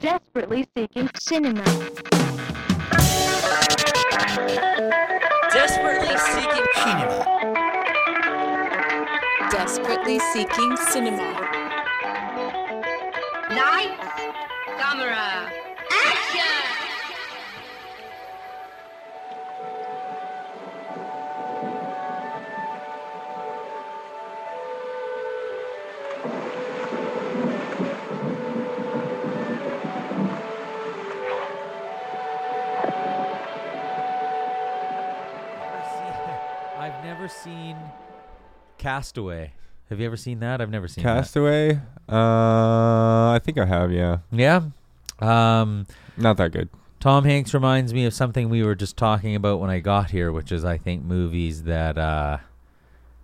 Desperately seeking cinema. Desperately seeking cinema. Desperately seeking cinema. Lights, camera, Castaway. Have you ever seen that? I've never seen that. Castaway. Uh, I think I have. Yeah, Yeah. Um, not that good. Tom Hanks reminds me of something we were just talking about when I got here, which is I think movies that uh,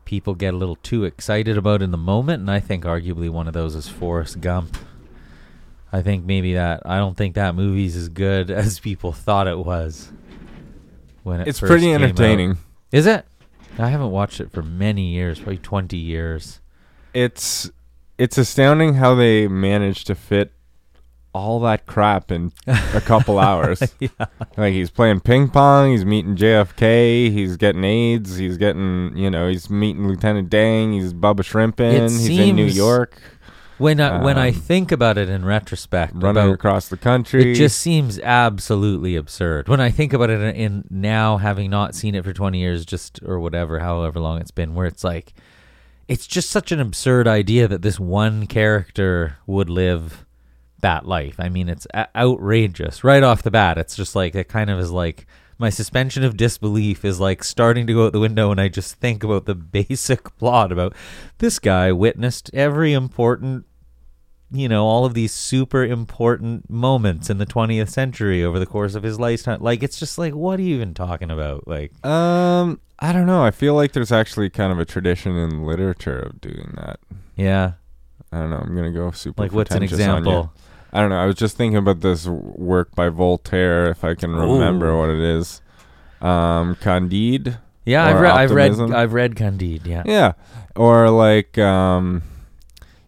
people get a little too excited about in the moment, and I think arguably one of those is Forrest Gump. I think maybe that I don't think that movie's as good as people thought it was when it It's first pretty came out. entertaining. Is it? I haven't watched it for many years, probably twenty years. It's it's astounding how they managed to fit all that crap in a couple hours. yeah. Like he's playing ping pong, he's meeting JFK, he's getting AIDS, he's getting you know he's meeting Lieutenant Dan, he's Bubba Shrimpin, It he's in New York, When I, when I Um, think about it in retrospect, running about across the country. It just seems absolutely absurd when I think about it in, in now having not seen it for 20 years just or whatever however long it's been where it's like it's just such an absurd idea that this one character would live that life. I mean it's a- outrageous right off the bat. It's just like it kind of is like my suspension of disbelief is like starting to go out the window and I just think about the basic plot about this guy witnessed every important you know all of these super important moments in the 20th century over the course of his lifetime like it's just like what are you even talking about like um I don't know. I feel like there's actually kind of a tradition in literature of doing that. yeah I don't know. I'm gonna go super. like what's an pretentious on you. example I don't know. I was just thinking about this work by Voltaire, if I can remember Ooh. what it is. Um, Candide. yeah i've read i've read i've read candide yeah. Yeah, or like, um,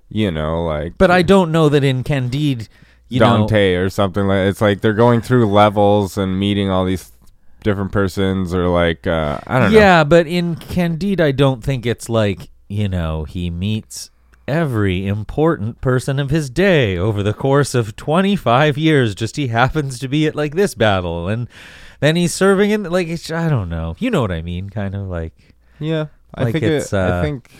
you know, like. but i don't know that in candide you know Dante or something like. It's like they're going through levels and meeting all these different persons, or like, uh, I don't know. yeah but in candide i don't think it's like you know he meets every important person of his day over the course of 25 years just he happens to be at like this battle and then he's serving in like it's, i don't know you know what i mean kind of like Yeah, I Like think it's, it, uh, I think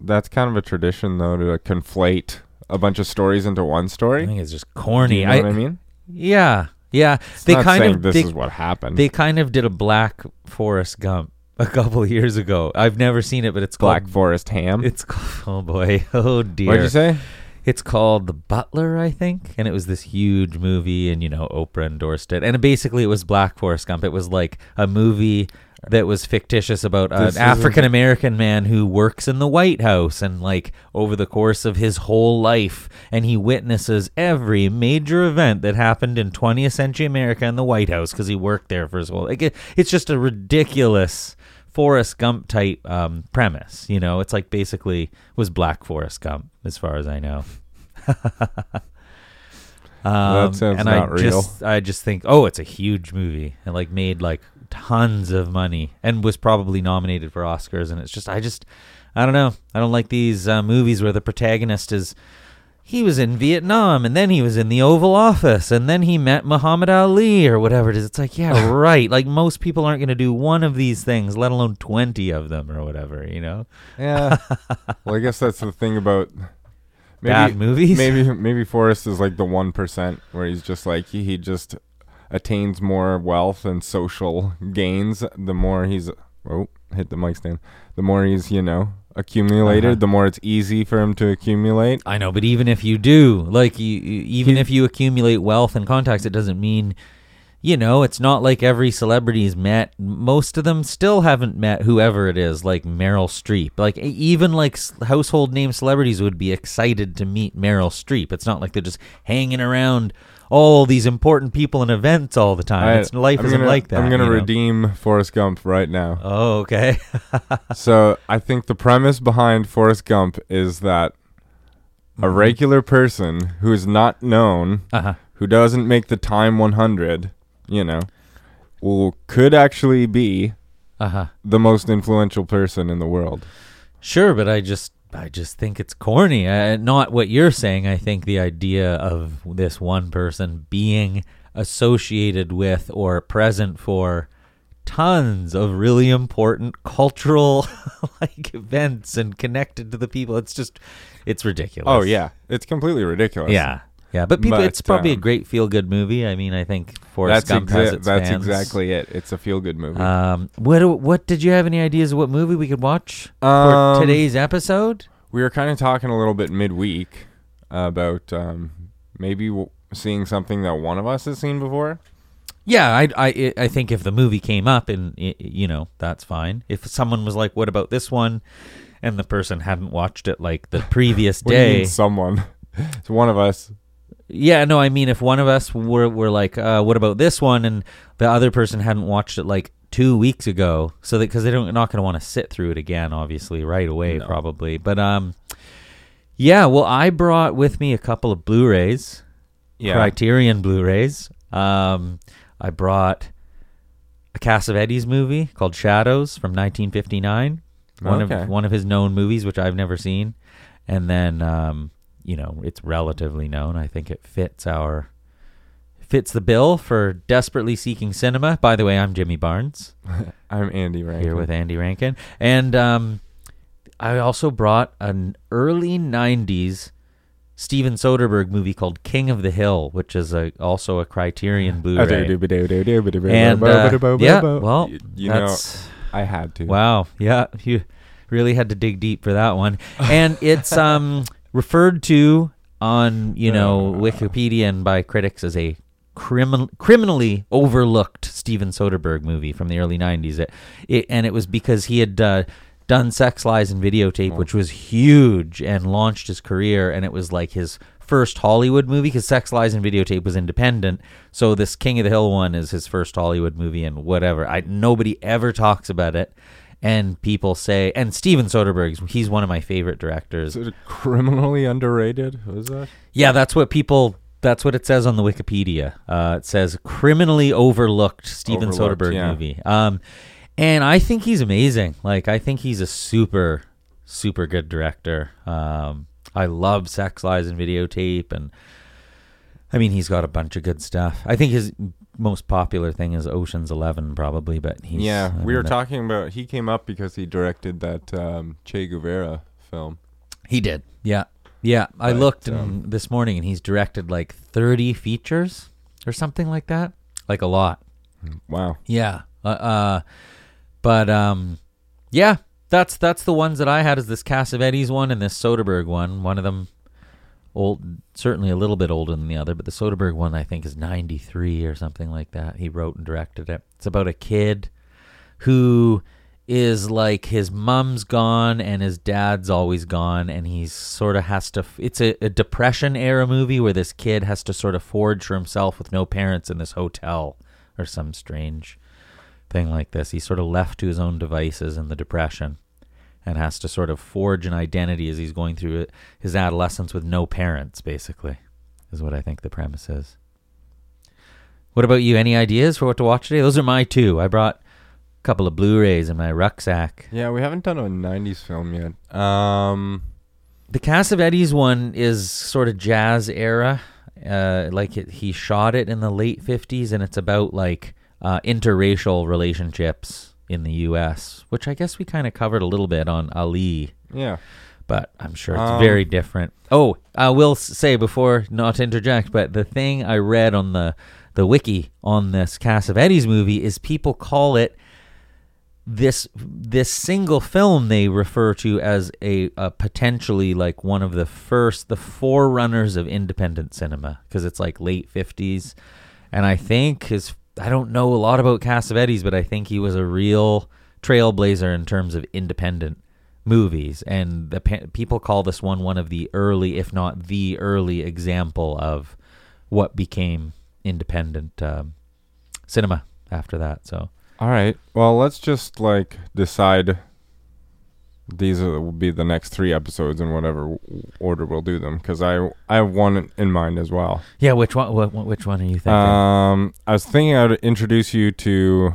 that's kind of a tradition though to conflate a bunch of stories into one story. i think it's just corny. Do you know what I mean? yeah yeah It's they kind of this they, is what happened. they kind of did a black forest gump a couple years ago i've never seen it but it's Black called Forest Ham. it's called oh boy oh dear What'd you say? It's called The Butler, I think, and it was this huge movie, and you know Oprah endorsed it, and basically it was Black Forest Gump. It was like a movie that was fictitious about an African American man who works in the White House, and like over the course of his whole life, and he witnesses every major event that happened in 20th century America in the White House because he worked there for his whole. Like it, it's just a ridiculous. Forrest Gump type um, premise, you know, it's like basically was Black Forest Gump, as far as I know. um, sounds and not I real. just, I just think, oh, it's a huge movie and like made like tons of money and was probably nominated for Oscars. And it's just, I just, I don't know, I don't like these uh, movies where the protagonist is. He was in Vietnam and then he was in the Oval Office and then he met Muhammad Ali or whatever it is. It's like, yeah, right. Like most people aren't going to do one of these things, let alone 20 of them or whatever, you know? Yeah. well, I guess that's the thing about maybe, Bad movies? Maybe maybe Forrest is like the one percent where he's just like he, he just attains more wealth and social gains the more he's oh hit the mic stand the more he's you know accumulated Uh-huh. the more it's easy for him to accumulate. I know, but even if you do, like, you, you- even He- if you accumulate wealth and contacts, it doesn't mean, you know, it's not like every celebrity's met. Most of them still haven't met whoever it is, like Meryl Streep. Like, even like household name celebrities would be excited to meet Meryl Streep. It's not like they're just hanging around all these important people and events all the time. I- it's life I'm isn't gonna, like that. I'm gonna you know? redeem Forrest Gump right now. Oh, okay. so I think the premise behind Forrest Gump is that a regular person who is not known, Uh huh. who doesn't make the time 100, you know, will could actually be Uh huh. the most influential person in the world. Sure, but I just I just think it's corny. Uh, not what you're saying. I think the idea of this one person being associated with or present for tons of really important cultural like events and connected to the people. It's just it's ridiculous. Oh yeah, it's completely ridiculous. Yeah. Yeah, but people But, it's probably a um, great feel good movie. I mean, I think Forrest that's Gump has its that's fans. exactly it. It's a feel good movie. Um, what what did you have any ideas of what movie we could watch for Um, today's episode? we were kind of talking a little bit midweek about um, maybe w- seeing something that one of us has seen before. Yeah, I, I, I think if the movie came up and you know that's fine. If someone was like, "What about this one?" and the person hadn't watched it like the previous What do you mean day, someone. it's one of us. Yeah, no, I mean if one of us were were like, uh, "What about this one?" and the other person hadn't watched it like two weeks ago, so that because they don't not going to want to sit through it again, obviously right away, No. probably. But um, yeah, well, I brought with me a couple of Blu-rays. Criterion Blu-rays. Um, I brought a Cassavetes movie called Shadows from 1959. One Okay. of one of his known movies, which I've never seen, and then um, you know it's relatively known. I think it fits our fits the bill for desperately seeking cinema. By the way, I'm Jimmy Barnes I'm Andy Rankin. here with Andy Rankin, and um, I also brought an early '90s Steven Soderbergh movie called King of the Hill, which is a also a Criterion Blu-ray. And uh, yeah, well, Y- you know, I had to. wow, yeah, you really had to dig deep for that one, and it's um referred to on you know. Wikipedia and by critics as a criminal criminally overlooked Steven Soderbergh movie from the early '90s. It, it and it was because he had. Uh, Done Sex Lies and Videotape, which was huge and launched his career, and it was like his first Hollywood movie because Sex Lies and Videotape was independent. So this King of the Hill one is his first Hollywood movie, and whatever. I nobody ever talks about it, and people say, and Steven Soderbergh, he's one of my favorite directors. Is it criminally underrated? What is that? Yeah, that's what people. That's what it says on the Wikipedia. Uh, it says criminally overlooked Steven Overlooked, Soderbergh yeah. movie. Um, and I think he's amazing. Like I think he's a super, super good director. Um, I love Sex Lies and Videotape, and I mean he's got a bunch of good stuff. I think his most popular thing is Ocean's Eleven, probably. But he's, yeah, we were mean, talking about. He came up because he directed that um, Che Guevara film. He did. Yeah. Yeah. I looked um, and this morning and he's directed like 30 features or something like that. Like a lot. Wow. Yeah. Uh, uh but um yeah, that's that's the ones that I had is this Cassavetes one and this Soderbergh one. One of them old certainly a little bit older than the other, but the Soderbergh one I think is 93 or something like that. He wrote and directed it. It's about a kid who is like his mom's gone and his dad's always gone and he's sort of has to it's a, a depression era movie where this kid has to sort of forge for himself with no parents in this hotel or some strange thing like this he's sort of left to his own devices in the depression and has to sort of forge an identity as he's going through his adolescence with no parents basically is what i think the premise is what about you any ideas for what to watch today those are my two i brought a couple of Blu-rays in my rucksack. Yeah, we haven't done a '90s film yet. Um, The Cassavetes one is sort of jazz era. Uh, like it, he shot it in the late '50s, and it's about like uh, interracial relationships in the U.S., which I guess we kind of covered a little bit on Ali, yeah. but I'm sure it's Um, very different. Oh, I will say before not to interject, but the thing I read on the the wiki on this Cassavetes movie is people call it this this single film they refer to as a, a potentially like one of the first the forerunners of independent cinema because it's like late 50s and i think his i don't know a lot about cassavetes but i think he was a real trailblazer in terms of independent movies and the people call this one one of the early if not the early example of what became independent um, cinema after that so All right. Well, let's just like decide these are, will be the next three episodes in whatever order we'll do them because I I have one in mind as well. Yeah, which one? What, which one are you thinking? Um, I was thinking I'd introduce you to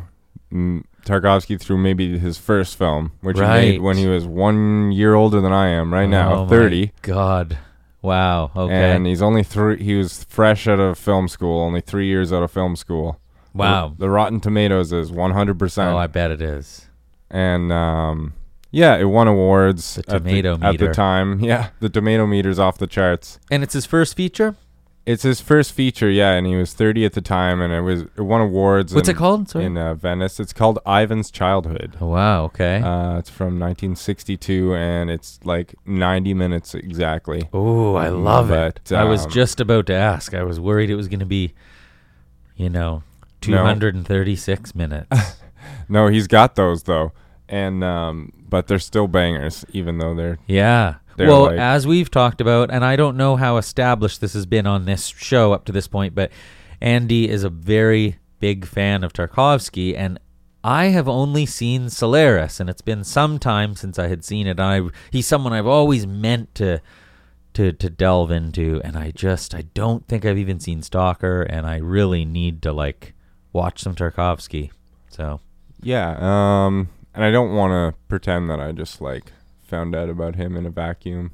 Tarkovsky through maybe his first film, which he made when he was one year older than I am right Oh now, my thirty. God. Wow. Okay. And he's only three. He was fresh out of film school, only three years out of film school. wow. The, the Rotten Tomatoes is one hundred percent. Oh, I bet it is. and um, yeah, it won awards. The at tomato at the meter. time. Yeah, the tomato meter's off the charts. And it's his first feature. It's his first feature, yeah, and he was 30 at the time, and it was it won awards. What's in, it called? Sorry. In uh, Venice, it's called Ivan's Childhood. oh, wow. Okay. Uh, it's from 1962, and it's like 90 minutes exactly. oh, I love it. but, I was um, just about to ask. I was worried it was going to be, you know, No. 236 minutes. No, he's got those though, and um, but they're still bangers, even though they're Yeah. They're well, like- as we've talked about, and I don't know how established this has been on this show up to this point, but Andy is a very big fan of Tarkovsky, and I have only seen Solaris, and it's been some time since I had seen it. I he's someone I've always meant to to to delve into, and I just I don't think I've even seen Stalker, and I really need to like watch some Tarkovsky. So yeah. Um, and I don't want to pretend that I just like found out about him in a vacuum.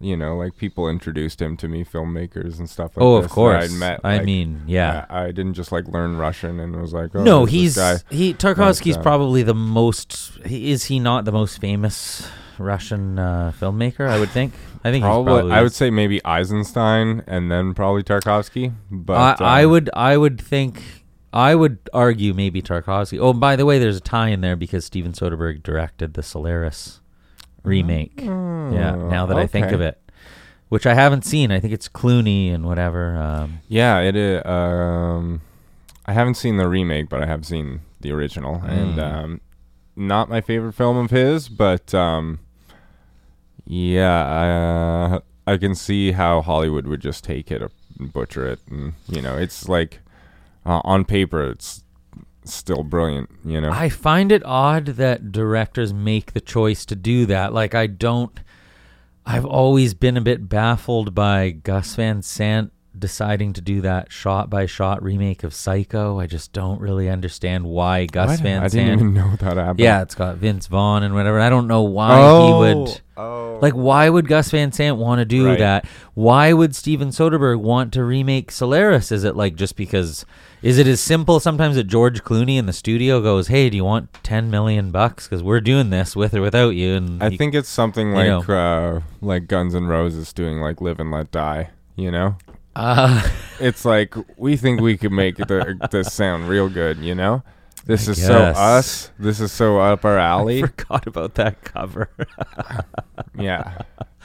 You know, like people introduced him to me, filmmakers and stuff. like oh, of this that course. I'd met. I like, mean, yeah. I, I didn't just like learn Russian and was like, oh, no, there's he's this guy. he Tarkovsky's probably the most. he- Is he not the most famous Russian uh, filmmaker? I would think. I think Probably, he's probably. I would say maybe Eisenstein and then probably Tarkovsky. But I, I um, would. I would think. I would argue maybe Tarkovsky. Oh, by the way, there's a tie in there because Steven Soderbergh directed the Solaris remake. yeah. Now that I think of it, which I haven't seen. I think it's Clooney and whatever. Um, Yeah, it is. Um, I haven't seen the remake, but I have seen the original, and Mm. um, not my favorite film of his. But um, yeah, I, I can see how Hollywood would just take it and butcher it, and you know, it's like uh, on paper, it's still brilliant. You know, I find it odd that directors make the choice to do that. Like I don't I've always been a bit baffled by Gus Van Sant deciding to do that shot by shot remake of Psycho. I just don't really understand why Gus What? Van Sant. I didn't even know that happened. Yeah, it's got Vince Vaughn and whatever. I don't know why oh, he would Oh, like, why would Gus Van Sant want to do Right. that? Why would Steven Soderbergh want to remake Solaris? Is it like just because? Is it as simple sometimes that George Clooney in the studio goes, "Hey, do you want ten million bucks? Because we're doing this with or without you." And I he- think it's something you like uh, like Guns N' Roses doing like Live and Let Die. You know, uh, it's like we think we could make the, this sound real good. You know, this I is so us. This is so up our I alley. forgot about that cover. yeah,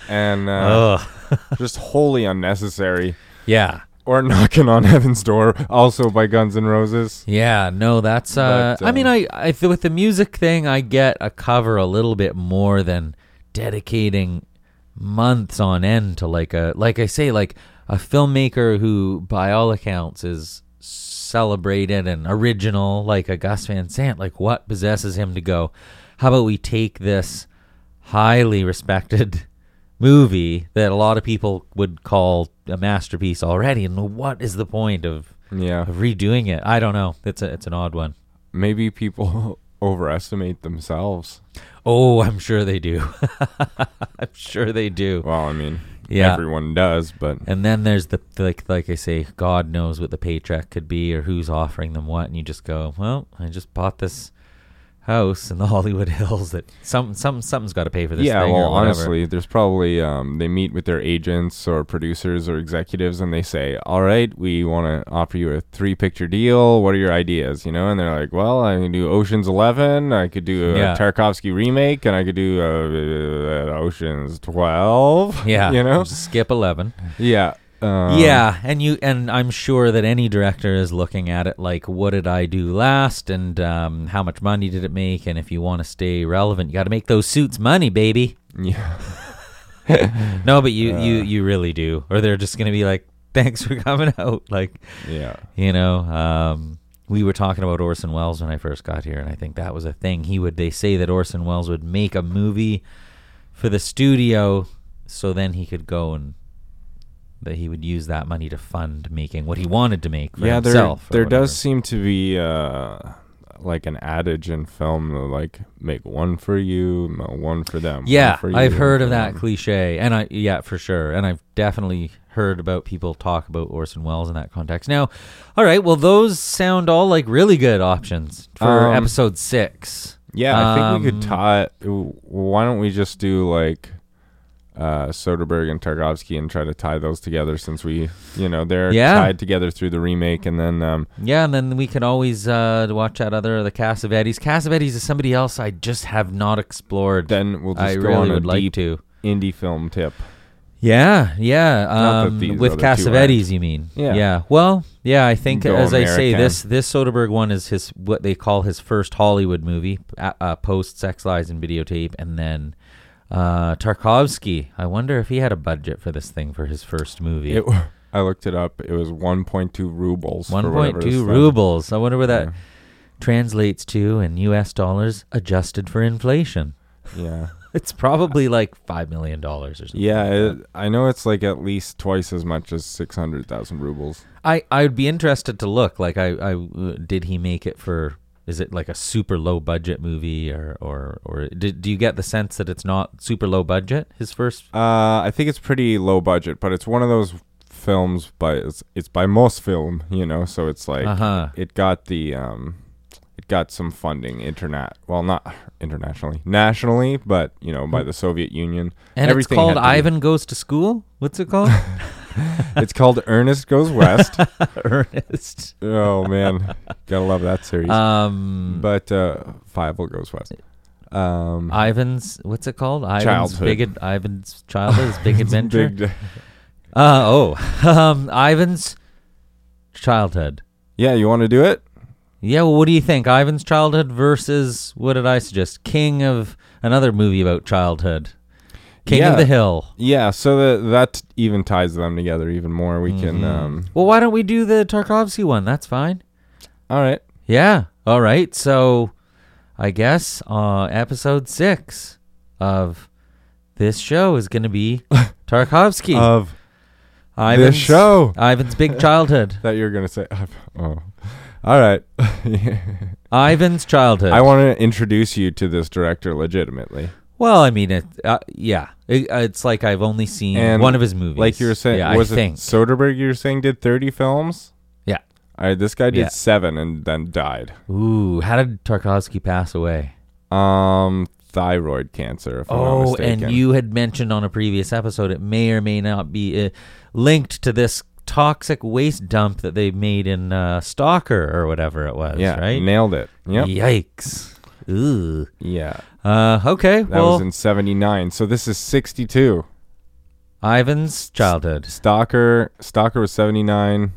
and uh, just wholly unnecessary. yeah, Or knocking on heaven's door, also by Guns N' Roses. yeah. No, that's. Uh, But, I mean, um, I, I with the music thing, I get a cover a little bit more than dedicating months on end to like a like I say like a filmmaker who by all accounts is celebrated and original like a Gus Van Sant like what possesses him to go? How about we take this highly respected movie that a lot of people would call a masterpiece already and what is the point of, Yeah, of redoing it? I don't know. It's a it's an odd one. Maybe people overestimate themselves. oh I'm sure they do. I'm sure they do. Well, I mean, Yeah. everyone does, but And then there's the like like I say, God knows what the paycheck could be or who's offering them what, and you just go, well, I just bought this house in the Hollywood Hills that some some something's got to pay for this. yeah, thing well, honestly, there's probably um, they meet with their agents or producers or executives, and they say, "All right, we want to offer you a three-picture deal. What are your ideas?" You know, and they're like, "Well, I can do Ocean's Eleven. I could do a Yeah. Tarkovsky remake, and I could do uh, uh, Ocean's 12. yeah, you know, skip eleven. yeah, um, yeah, and you and I'm sure that any director is looking at it like, what did I do last, and um, how much money did it make, and if you want to stay relevant, you got to make those suits money, baby. yeah, No, but you you Uh. you really do, or they're just gonna be like, thanks for coming out, like. yeah. You know, um, we were talking about Orson Welles when I first got here, and I think that was a thing. He would. They say that Orson Welles would make a movie for the studio, so then he could go and that he would use that money to fund making what he wanted to make for yeah, there himself. there whatever. does seem to be uh, like an adage in film, like make one for you, one for them. one Yeah, for I've heard of that them. cliche, and I yeah for sure, and I've definitely heard about people talk about Orson Welles in that context. Now, all right, well those sound all like really good options for Um, episode six. Yeah, I think we could Um, tie. Why don't we just do like uh, Soderbergh and Tarkovsky and try to tie those together since we, you know, they're Yeah. tied together through the remake, and then um, Yeah, and then we can always uh, watch that other the Cassavetes. Cassavetes is somebody else I just have not explored. then we'll just I go really on a would like deep to. indie film tip. Yeah, yeah. Um, with Cassavetes, you mean? Yeah. Yeah. Well, yeah. I think Go as I say, this this Soderbergh one is his what they call his first Hollywood movie, uh, uh, post Sex Lies and Videotape, and then uh, Tarkovsky. I wonder if he had a budget for this thing for his first movie. It, I looked it up. It was 1.2 rubles. for One whatever point this two thing- rubles. I wonder what that Yeah. translates to in U.S. dollars, adjusted for inflation. Yeah. It's probably like five million dollars or something. Yeah, like it, I know it's like at least twice as much as 600,000 rubles. I I'd be interested to look. Like, I I uh, did he make it for? Is it like a super low budget movie, or or or did, do you get the sense that it's not super low budget? His first. Uh, I think it's pretty low budget, but it's one of those films by it's, it's by most film you know, so it's like Uh huh. it got the um got some funding internet well not internationally nationally but you know by the soviet union And Everything it's called to be- Ivan Goes to School. What's it called? it's called ernest goes west Ernest. oh man gotta love that series Um. but uh five goes west um Ivan's. What's it called? Ivan's Childhood. Big. Ivan's childhood. Big adventure. big- Uh oh. Um. Ivan's childhood. yeah you want to do it Yeah, well, what do you think? Ivan's childhood versus what did I suggest? King of another movie about childhood. King Yeah. of the Hill. yeah so that that even ties them together even more we can Mhm. um Well, why don't we do the Tarkovsky one? That's fine. all right Yeah. All right. So, I guess uh, episode six of this show is going to be Tarkovsky. of Ivan's, this show Ivan's big childhood. that you're gonna say oh all right Ivan's childhood. I want to introduce you to this director legitimately. well, I mean, it. Uh, yeah, it, it's like I've only seen And one of his movies. Like you were saying, yeah, was I think. it Soderbergh you were saying did 30 films? Yeah. All right, this guy did Yeah. seven and then died. Ooh, how did Tarkovsky pass away? Um, thyroid cancer, if I'm not Oh, mistaken. and you had mentioned on a previous episode it may or may not be uh, linked to this toxic waste dump that they made in uh, Stalker or whatever it was. yeah, right. nailed it. Yep. Yikes. Ooh. Yeah, Uh, okay. that well, was in 79. So this is 62. Ivan's childhood. Stalker, Stalker was 79.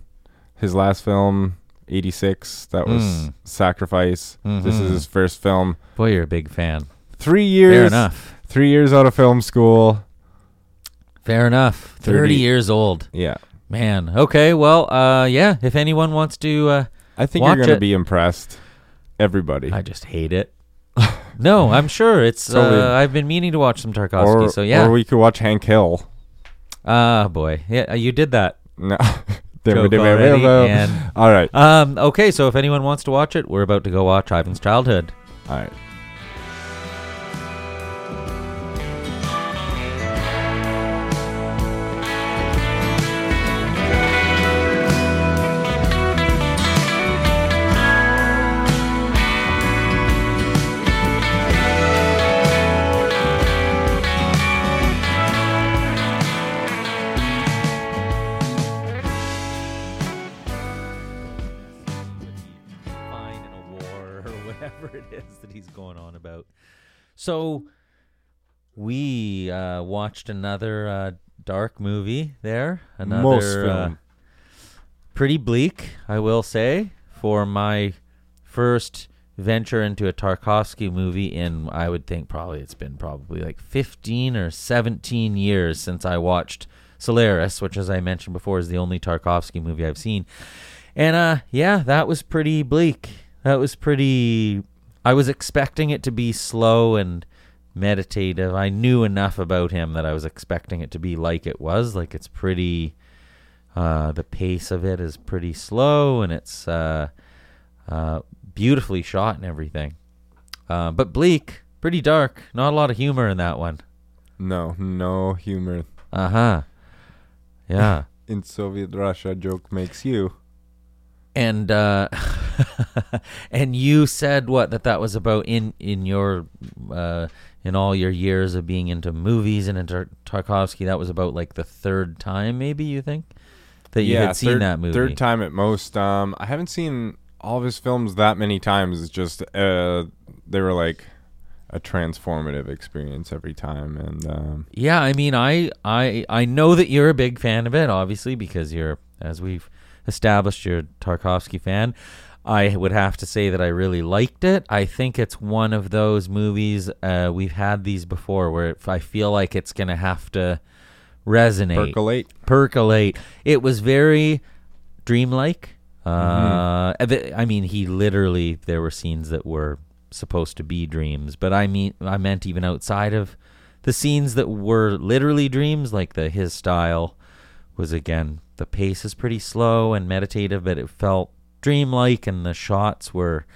His last film, 86. That was Mm. Sacrifice. This is Mhm. his first film. Boy, you're a big fan. Three years. Fair enough. Three years out of film school. Fair enough. 30, 30. years old. Yeah. Man. Okay. Well, uh, yeah. If anyone wants to, uh, I think Watch you're going it. to be impressed. Everybody. I just hate it. no, I'm sure it's. Totally. Uh, I've been meaning to watch some Tarkovsky. or, so yeah. or we could watch Hank Hill. Ah, boy. Yeah, you did that. No. Joke already, and- All right. Um. Okay. So if anyone wants to watch it, we're about to go watch Ivan's childhood. All right. So we uh, watched another uh, dark movie there. Another Most uh, film. pretty bleak, I will say, for my first venture into a Tarkovsky movie in I would think probably it's been probably like 15 or 17 years since I watched Solaris, which as I mentioned before is the only Tarkovsky movie I've seen. And uh yeah, that was pretty bleak. That was pretty I was expecting it to be slow and meditative. I knew enough about him that I was expecting it to be like it was. Like it's pretty. Uh, the pace of it is pretty slow, and it's uh, uh, beautifully shot and everything. Uh, but bleak, pretty dark. Not a lot of humor in that one. No, no humor. Uh huh. Yeah. In Soviet Russia, joke makes you. and uh and you said what that that was about in in your uh in all your years of being into movies and into Tarkovsky that was about like the third time maybe you think that you had seen third, that movie Third time at most. Um, I haven't seen all of his films that many times. It's just uh, they were like a transformative experience every time, and um, yeah I mean I I I know that you're a big fan of it obviously because you're as we've established you're a Tarkovsky fan I would have to say that I really liked it. I think it's one of those movies uh, we've had these before where I feel like it's gonna have to resonate, percolate. percolate. It was very dreamlike. Mm-hmm. Uh, I mean, he literally there were scenes that were supposed to be dreams, but I mean, I meant even outside of the scenes that were literally dreams, like the his style was again the pace is pretty slow and meditative, but it felt dreamlike, and the shots were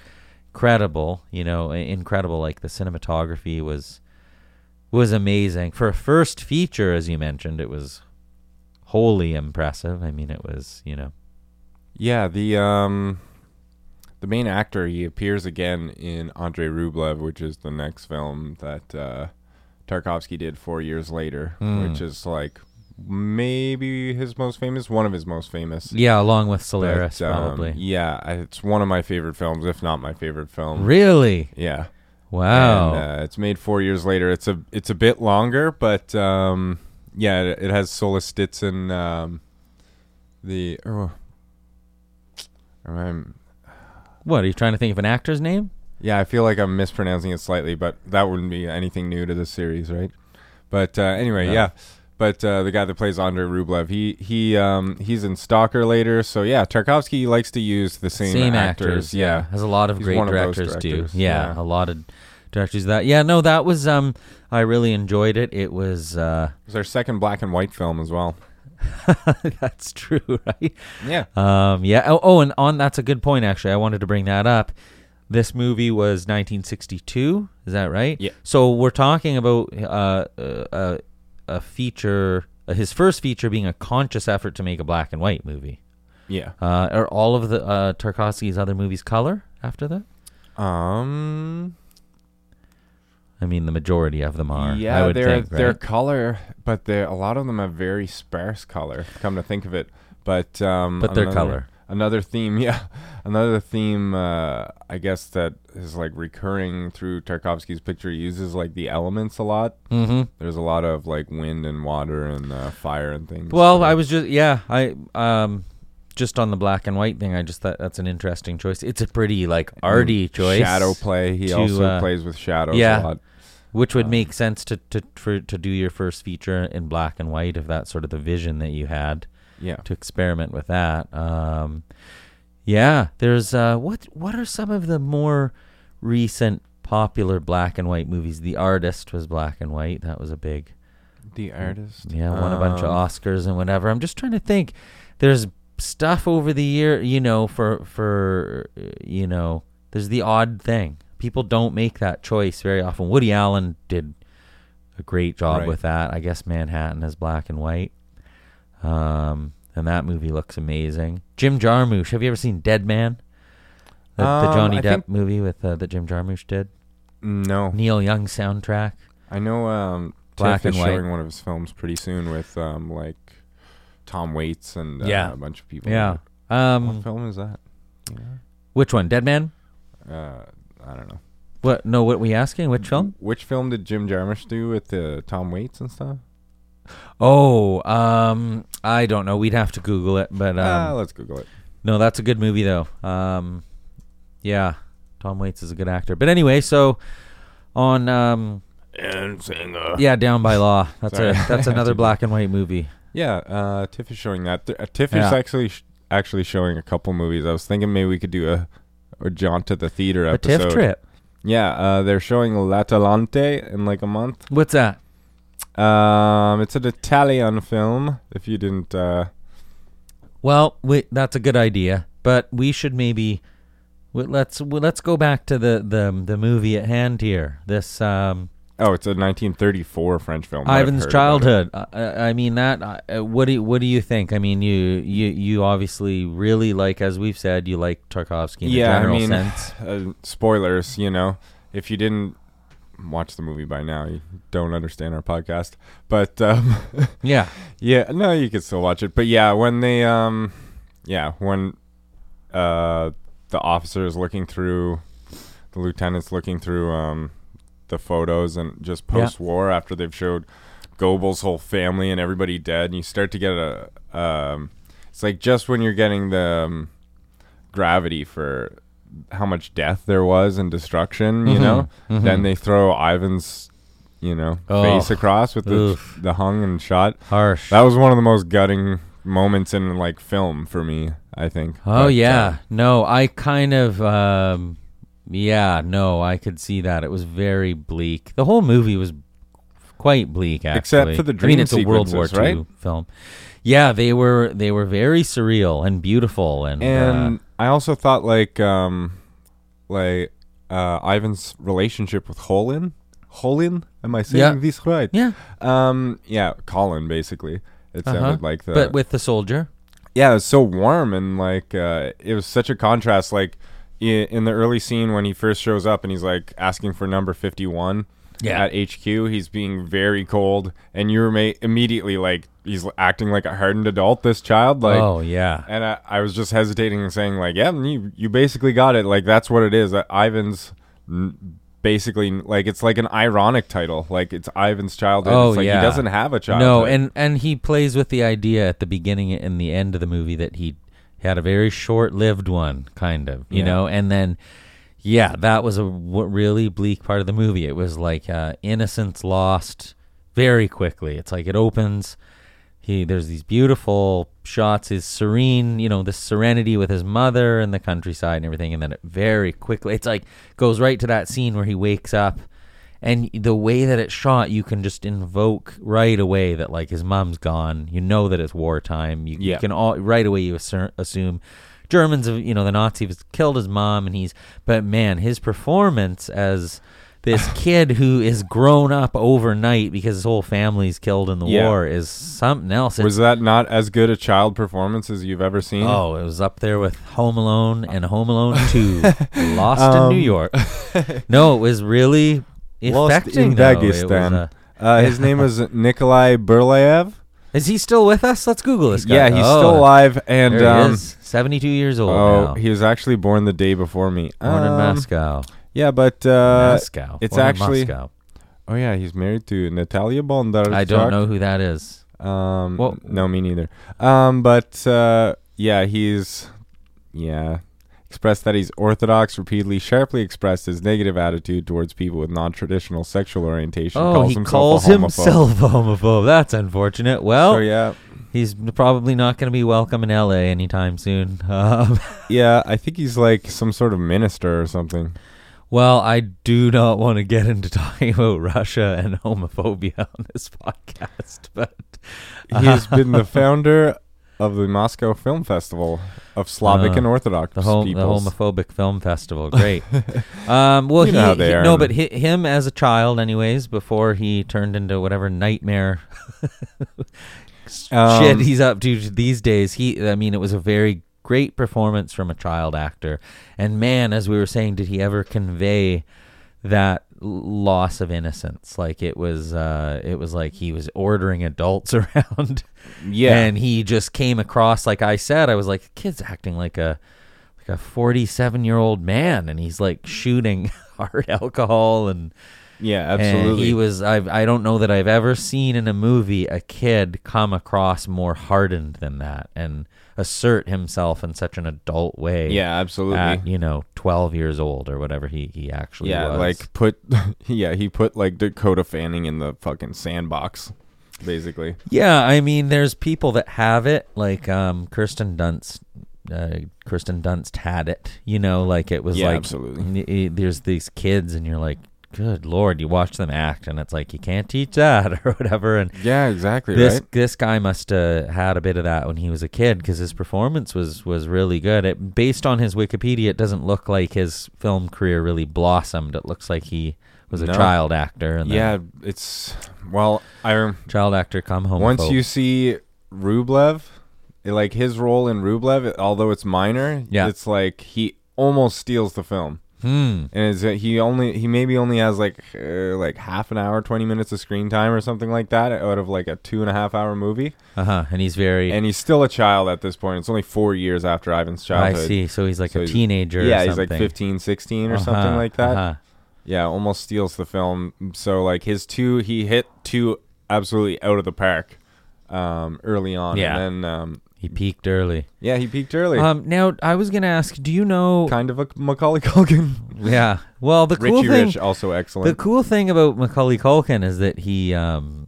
credible. You know, incredible. Like the cinematography was was amazing for a first feature, as you mentioned. It was wholly impressive. I mean, it was you know Yeah, the um, the main actor he appears again in Andrei Rublev, which is the next film that uh, Tarkovsky did four years later, Hmm. which is like maybe his most famous, one of his most famous. yeah, along with Solaris But, um, probably. Yeah, it's one of my favorite films, if not my favorite film. Really? Yeah. Wow. And, uh, it's made four years later. It's a it's a bit longer, but um, yeah, it, it has Solistitsin. Um, the oh, I'm, what are you trying to think of an actor's name? yeah, I feel like I'm mispronouncing it slightly, but that wouldn't be anything new to the series, right? But uh, anyway, No. yeah. But uh, the guy that plays Andrei Rublev, he he um, he's in Stalker later. So yeah, Tarkovsky likes to use the same, actors. Yeah, Has a lot of He's great one of directors, too. Yeah, yeah. a lot of directors that. Yeah, no, that was um I really enjoyed it. It was uh it was our second black and white film as well. that's true, right? Yeah, Um yeah. Oh, oh, and on that's a good point actually. I wanted to bring that up. This movie was 1962, is that right? Yeah. So we're talking about uh, uh, uh, a feature uh, his first feature being a conscious effort to make a black and white movie. yeah. Uh, are all of the uh, Tarkovsky's other movies color after that? Um, I mean, the majority of them are. Yeah, I would they're think, they're right? color, but they a lot of them have very sparse color. Come to think of it, but um, But they're another- color. Another theme, yeah, another theme. Uh, I guess that is like recurring through Tarkovsky's picture. He uses like the elements a lot. Mm-hmm. There's a lot of like wind and water and uh, fire and things. Well, I was just yeah, I um, just on the black and white thing. I just thought that's an interesting choice. It's a pretty like arty choice. Shadow play. He to, also uh, plays with shadows yeah. a lot. which would make sense to to for to do your first feature in black and white if that's sort of the vision that you had Yeah. to experiment with that. Um, yeah, there's uh, what what are some of the more recent popular black and white movies? The Artist was black and white. That was a big The artist. yeah, won a bunch of Um, Oscars and whatever. I'm just trying to think. There's stuff over the year, you know, for for you know, there's the odd thing. People don't make that choice very often. Woody Allen did a great job Right. with that. I guess Manhattan is black and white. Um, and that movie looks amazing. Jim Jarmusch, have you ever seen Dead Man? The, the Um, Johnny I Depp movie with uh, that Jim Jarmusch did. No, Neil Young soundtrack. I know um, Black Tiff and is white. showing one of his films pretty soon with um, like Tom Waits and uh, Yeah. a bunch of people. Yeah. What Um, film is that? Yeah. which one? Dead Man? Uh, I don't know. What? No, what we asking? Which film? Which film did Jim Jarmusch do with the Tom Waits and stuff? Oh, um, I don't know. We'd have to Google it, but Ah, um, let's Google it. no, that's a good movie though. Um, yeah, Tom Waits is a good actor. But anyway, so on, um, And singer. yeah, Down by Law. That's Sorry. a that's another black and white movie. Yeah, uh, Tiff is showing that. Th- uh, Tiff Yeah. is actually sh- actually showing a couple movies. I was thinking maybe we could do a a jaunt to the theater A episode. TIFF trip. Yeah, uh, they're showing L'Atalante in like a month. What's that? Um, it's an Italian film. If you didn't, uh, Well, we, that's a good idea, but we should maybe we, let's we, let's go back to the, the the movie at hand here. This um, oh, it's a 1934 French film. Ivan's heard about it. childhood. Uh, I mean that. Uh, what do you, what do you think? I mean, you you you obviously really like, as we've said, you like Tarkovsky in Yeah, I general mean, sense. uh, spoilers. You know, if you didn't watch the movie by now, you don't understand our podcast. But um, Yeah, yeah, no, you can still watch it. But yeah, when they um, yeah, when uh, the officer is looking through, the lieutenant's looking through um, the photos and just post-war after they've showed Goebbels' whole family and everybody dead, and you start to get a um, it's like just when you're getting the um, gravity for how much death there was and destruction, you Mhm, know, mhm. then they throw Ivan's you know Oh, face across with the oof. the hung and shot. harsh. That was one of the most gutting moments in like film for me. I think. Oh But, yeah, uh, no, I kind of, um, yeah, no, I could see that. It was very bleak. The whole movie was quite bleak, actually. Except for the I mean, it's a World War II right? film. Yeah, they were they were very surreal and beautiful, and, and uh, I also thought like um, like uh, Ivan's relationship with Holin. Holin, am I saying Yeah. this right? yeah, Um, yeah, Colin basically. It uh-huh. sounded like the but with the soldier. yeah, it was so warm and like uh, it was such a contrast. Like in the early scene when he first shows up and he's like asking for number fifty one. Yeah. At HQ, he's being very cold, and you're ma- immediately like he's acting like a hardened adult. This child, like, oh yeah, and I, I was just hesitating and saying like, yeah, you you basically got it. Like that's what it is. Uh, Ivan's n- basically like it's like an ironic title. Like it's Ivan's childhood. Oh, it's like yeah. he doesn't have a child. No, and and he plays with the idea at the beginning and the end of the movie that he had a very short-lived one, kind of, you Yeah. know, and then yeah, that was a w- really bleak part of the movie. It was like uh, innocence lost very quickly. It's like it opens. He there's these beautiful shots, his serene, you know, the serenity with his mother and the countryside and everything, and then it very quickly, it's like goes right to that scene where he wakes up and the way that it's shot you can just invoke right away that like his mom's gone you know that it's wartime you, you can all right away you asser- assume germans have you know the nazis killed his mom and he's but man his performance as this kid who is grown up overnight because his whole family's killed in the Yeah. war is something else was that not as good a child performance as you've ever seen? Oh, it was up there with Home Alone and Home Alone 2, Lost in Um, New York. No, it was really Lost affecting. in though. Dagestan. uh, Uh, his name was Nikolai Burlaev. Is he still with us? Let's Google this guy. Yeah, he's Oh, still alive, and There he um, is, 72 years old oh, now. he was actually born the day before me. Born in Um, Moscow. Yeah, but uh, Moscow. it's Born in actually- Moscow. oh yeah, he's married to Natalia Bondarchuk. I don't know who that is. Um, Well- no, me neither. Um, but uh, yeah, he's yeah expressed that he's orthodox. Repeatedly, sharply expressed his negative attitude towards people with non-traditional sexual orientation. Oh, calls he himself calls a homophobe. himself a homophobe. That's unfortunate. Well, So yeah, he's probably not going to be welcome in LA anytime soon. Um, yeah, I think he's like some sort of minister or something. Well, I do not want to get into talking about Russia and homophobia on this podcast, but He's been the founder of the Moscow Film Festival of Slavic Uh, and Orthodox the, hom- the homophobic film festival, great. um, well, You know he, how they he- are. no, but hi, him as a child, anyways, before he turned into whatever nightmare Um, shit he's up to these days. He, I mean, it was a very great performance from a child actor, and man, as we were saying, did he ever convey that loss of innocence? Like it was, uh, it was like he was ordering adults around. yeah, and he just came across like I said. I was like, the kid's acting like a like a forty-seven year old man, and he's like shooting hard alcohol and yeah, and absolutely. he was. I've, I don't know that I've ever seen in a movie a kid come across more hardened than that and assert himself in such an adult way. yeah, absolutely. At you know, twelve years old or whatever he he actually yeah, was. like put yeah, he put like Dakota Fanning in the fucking sandbox, basically. Yeah, I mean, there's people that have it, like um, Kirsten Dunst uh, Kristen Dunst had it. You know, like it was Yeah, like absolutely. n- i- there's these kids, and you're like, good lord, you watch them act, and it's like you can't teach that or whatever. And Yeah, exactly. this right. this guy must have had a bit of that when he was a kid because his performance was was really good. It, based on his Wikipedia, it doesn't look like his film career really blossomed. It looks like he was a No. child actor. And Yeah, it's well. I child actor come home. once you see Rublev, it- like his role in Rublev, although it's minor, Yeah. it's like he almost steals the film. Hmm. And he only he maybe only has like uh, like half an hour, twenty minutes of screen time or something like that out of like a two and a half hour movie, Uh huh. And he's very. and he's still a child at this point. It's only four years after Ivan's childhood. I see. So he's like So a he's- teenager. Yeah, he's like something. 15, 16 or something Uh-huh, like that. uh-huh. Yeah, almost steals the film. So like his two, he hit two absolutely out of the park um, early on. Yeah. and then um, He peaked early. yeah, he peaked early. Um. Now I was gonna ask, do you know? kind of a Macaulay Culkin. Yeah. Well, the cool Richie thing. Rich also excellent. The excellent. cool thing about Macaulay Culkin is that he um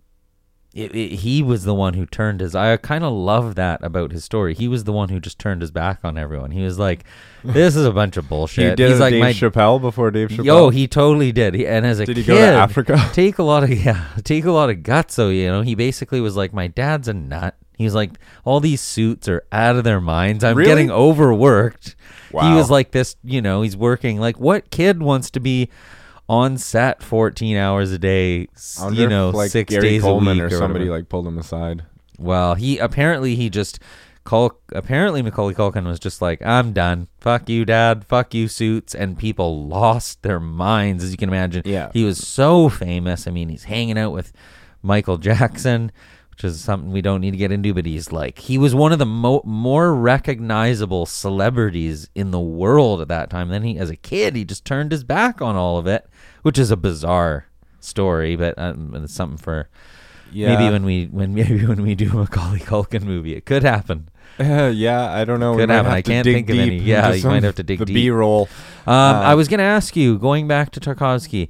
it, it- he was the one who turned his I kind of love that about his story. He was the one who just turned his back on everyone. He was like this is a bunch of bullshit. he did He's a like Dave my Chappelle before Dave Chappelle. Yo, he totally did. He, and as a did he kid, go to Africa? take a lot of yeah, take a lot of guts. So you know, he basically was like, my dad's a nut. He was like, all these suits are out of their minds. I'm Really? getting overworked. He was like this. You know, he's working. Like, what kid wants to be on set 14 hours a day? s- I wonder You know, if, like six Gary days Coleman a week or somebody whatever. like pulled him aside. Well, he apparently he just Cul- apparently Macaulay Culkin was just like, I'm done. Fuck you, Dad. Fuck you, suits. And people lost their minds, as you can imagine. Yeah. He was so famous. I mean, he's hanging out with Michael Jackson, which is something we don't need to get into, but he's like, he was one of the mo- more recognizable celebrities in the world at that time. Then he, as a kid, he just turned his back on all of it, which is a bizarre story, but um, it's something for Yeah, Maybe when we when maybe when we do a Macaulay Culkin movie, it could happen. yeah, I don't know. Could happen. I can't think of any. Yeah, you might have to dig the deep. B-roll. Um, Uh, I was going to ask you, going back to Tarkovsky,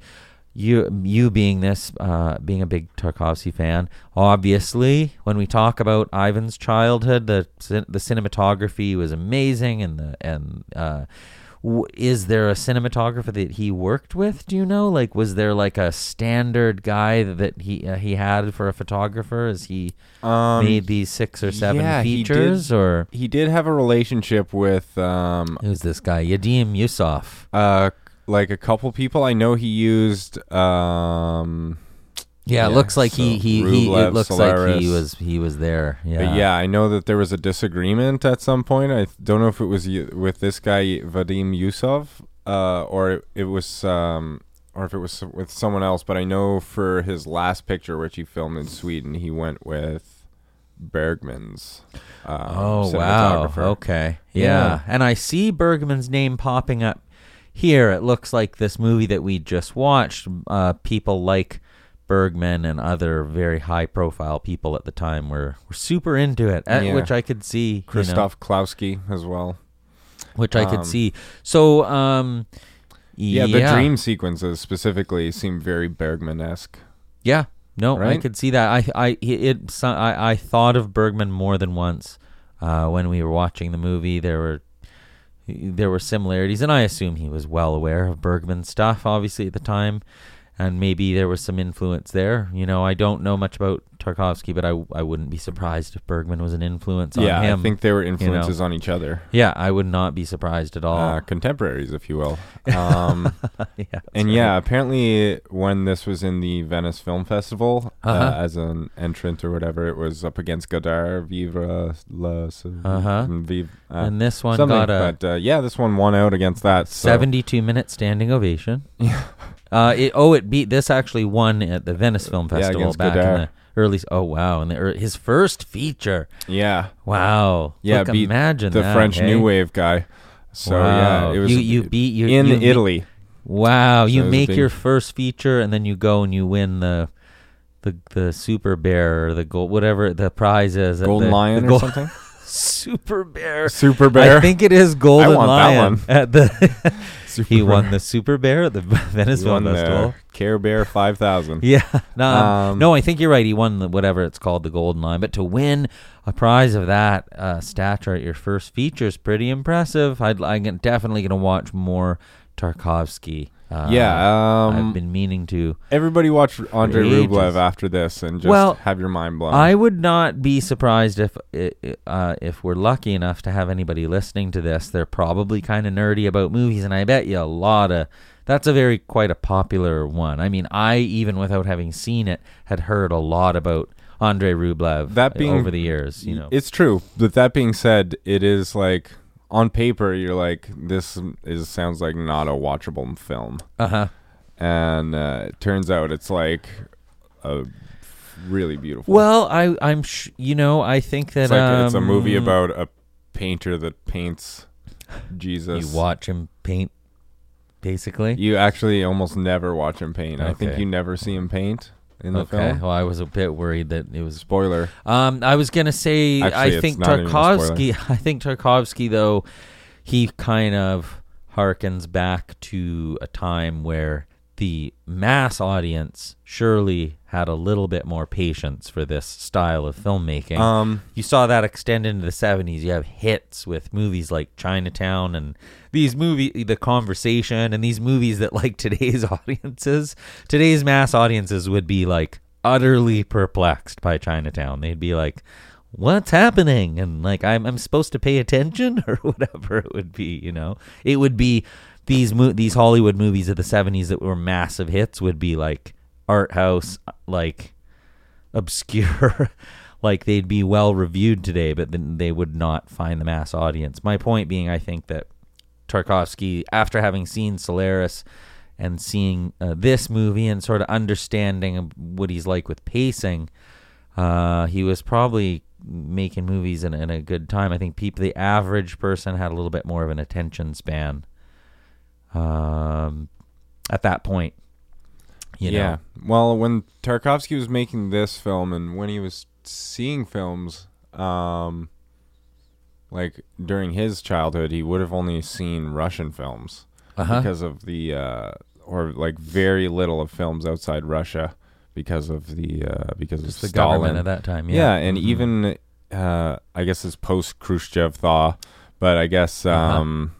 you you being this uh, being a big Tarkovsky fan, obviously, when we talk about Ivan's childhood, the the cinematography was amazing, and the and uh, w- is there a cinematographer that he worked with? Do you know? Like, was there like a standard guy that he uh, he had for a photographer? As he Um, made these six or seven yeah, he did. features, or he did have a relationship with um, who's this guy? Vadim Yusov. uh, like a couple people. I know he used um, Yeah, it Yeah, looks like he so he, he Rublev, it looks like he was he was there. But Yeah. yeah, I know that there was a disagreement at some point. I don't know if it was with this guy Vadim Yusov, uh, or it, it was, um, or if it was with someone else. But I know for his last picture, which he filmed in Sweden, he went with Bergman's. Um, Oh wow. Okay. Yeah. Yeah. And I see Bergman's name popping up here. It looks like this movie that we just watched. Uh, people like Bergman and other very high profile people at the time were, were super into it, uh, Yeah. which I could see. you know, Christoph Klauski as well. which I could um, see. So um, Yeah, the dream sequences specifically seem very Bergman esque. Yeah, no, I could see that. I, I, it, I, I thought of Bergman more than once uh, when we were watching the movie. There were, there were similarities, and I assume he was well aware of Bergman stuff, obviously at the time, and maybe there was some influence there. You know, I don't know much about Tarkovsky, but I, I wouldn't be surprised if Bergman was an influence on yeah. I think they were influences on each other. yeah, I would not be surprised at all. Uh, contemporaries, if you will. Um, yeah, and right. yeah, apparently when this was in the Venice Film Festival uh Uh-huh. as an entrant or whatever, it was up against Godard, Vivre la Uh-huh. uh, and this one got a but uh, yeah, this one won out against that. So. 72 minute standing ovation. uh, it, oh, it beat this actually won at the Venice Film Yeah, Festival against back in Godard. the early. Oh wow, and the ear his first feature. Yeah, Wow, yeah, Look, beat imagine the that, French hey? New Wave guy. So Wow. yeah, it was you you beat you in you Italy. Wow, you it was a make big- your first feature and then you go and you win the. The, the super bear or the gold whatever the prize is at Golden the, Lion the or gold- something. Super Bear. Super Bear. I think it is Golden want that Lion one. at the. He Bear. won the Super Bear at the Venice He Film Festival. Care Bear five thousand. Yeah, no, um, Um, no, I think you're right. He won the, whatever it's called, the Golden Lion. But to win a prize of that uh, stature at your first feature is pretty impressive. I'd, I'm definitely going to watch more Tarkovsky. Uh, yeah. Um, I've been meaning to. everybody watch Andre. Rublev after this and just Well, have your mind blown. I would not be surprised if uh, if we're lucky enough to have anybody listening to this. They're probably kind of nerdy about movies, and I bet you a lot of that's a very quite a popular one. I mean, I even without having seen it had heard a lot about Andrei Rublev That being- over the years. You know, It's true. But that being said, it is like on paper, you're like, this is sounds like not a watchable film, uh huh. and uh, it turns out it's like a really beautiful. Well, I I'm sh- you know I think that it's like it's a movie um, about a painter that paints Jesus. you watch him paint, basically. You actually almost never watch him paint. I think you never see him paint in the okay. film. Well, I was a bit worried that it was Spoiler. Um, I was gonna say Actually, I think Tarkovsky. I think Tarkovsky though, he kind of harkens back to a time where the mass audience surely had a little bit more patience for this style of filmmaking. Um, you saw that extend into the 70s. You have hits with movies like Chinatown and these movie The Conversation and these movies that like today's audiences, today's mass audiences would be like utterly perplexed by Chinatown. They'd be like what's happening and like I'm I'm supposed to pay attention or whatever it would be, you know. It would be these mo- these Hollywood movies of the 70s that were massive hits would be like art house like obscure. Like they'd be well reviewed today but then they would not find the mass audience. My point being i think that tarkovsky after having seen solaris and seeing uh, this movie and sort of understanding what he's like with pacing uh, he was probably making movies in, in a good time. I think people the average person had a little bit more of an attention span um, at that point you yeah. know Well, when Tarkovsky was making this film and when he was seeing films, um, like during his childhood, he would have only seen Russian films uh-huh because of the, uh, or like very little of films outside Russia because of the, uh, because just of the Stalin. government at that time. Yeah, Yeah, and Mhm. even uh, I guess it's post Khrushchev thaw, but I guess Uh-huh. um,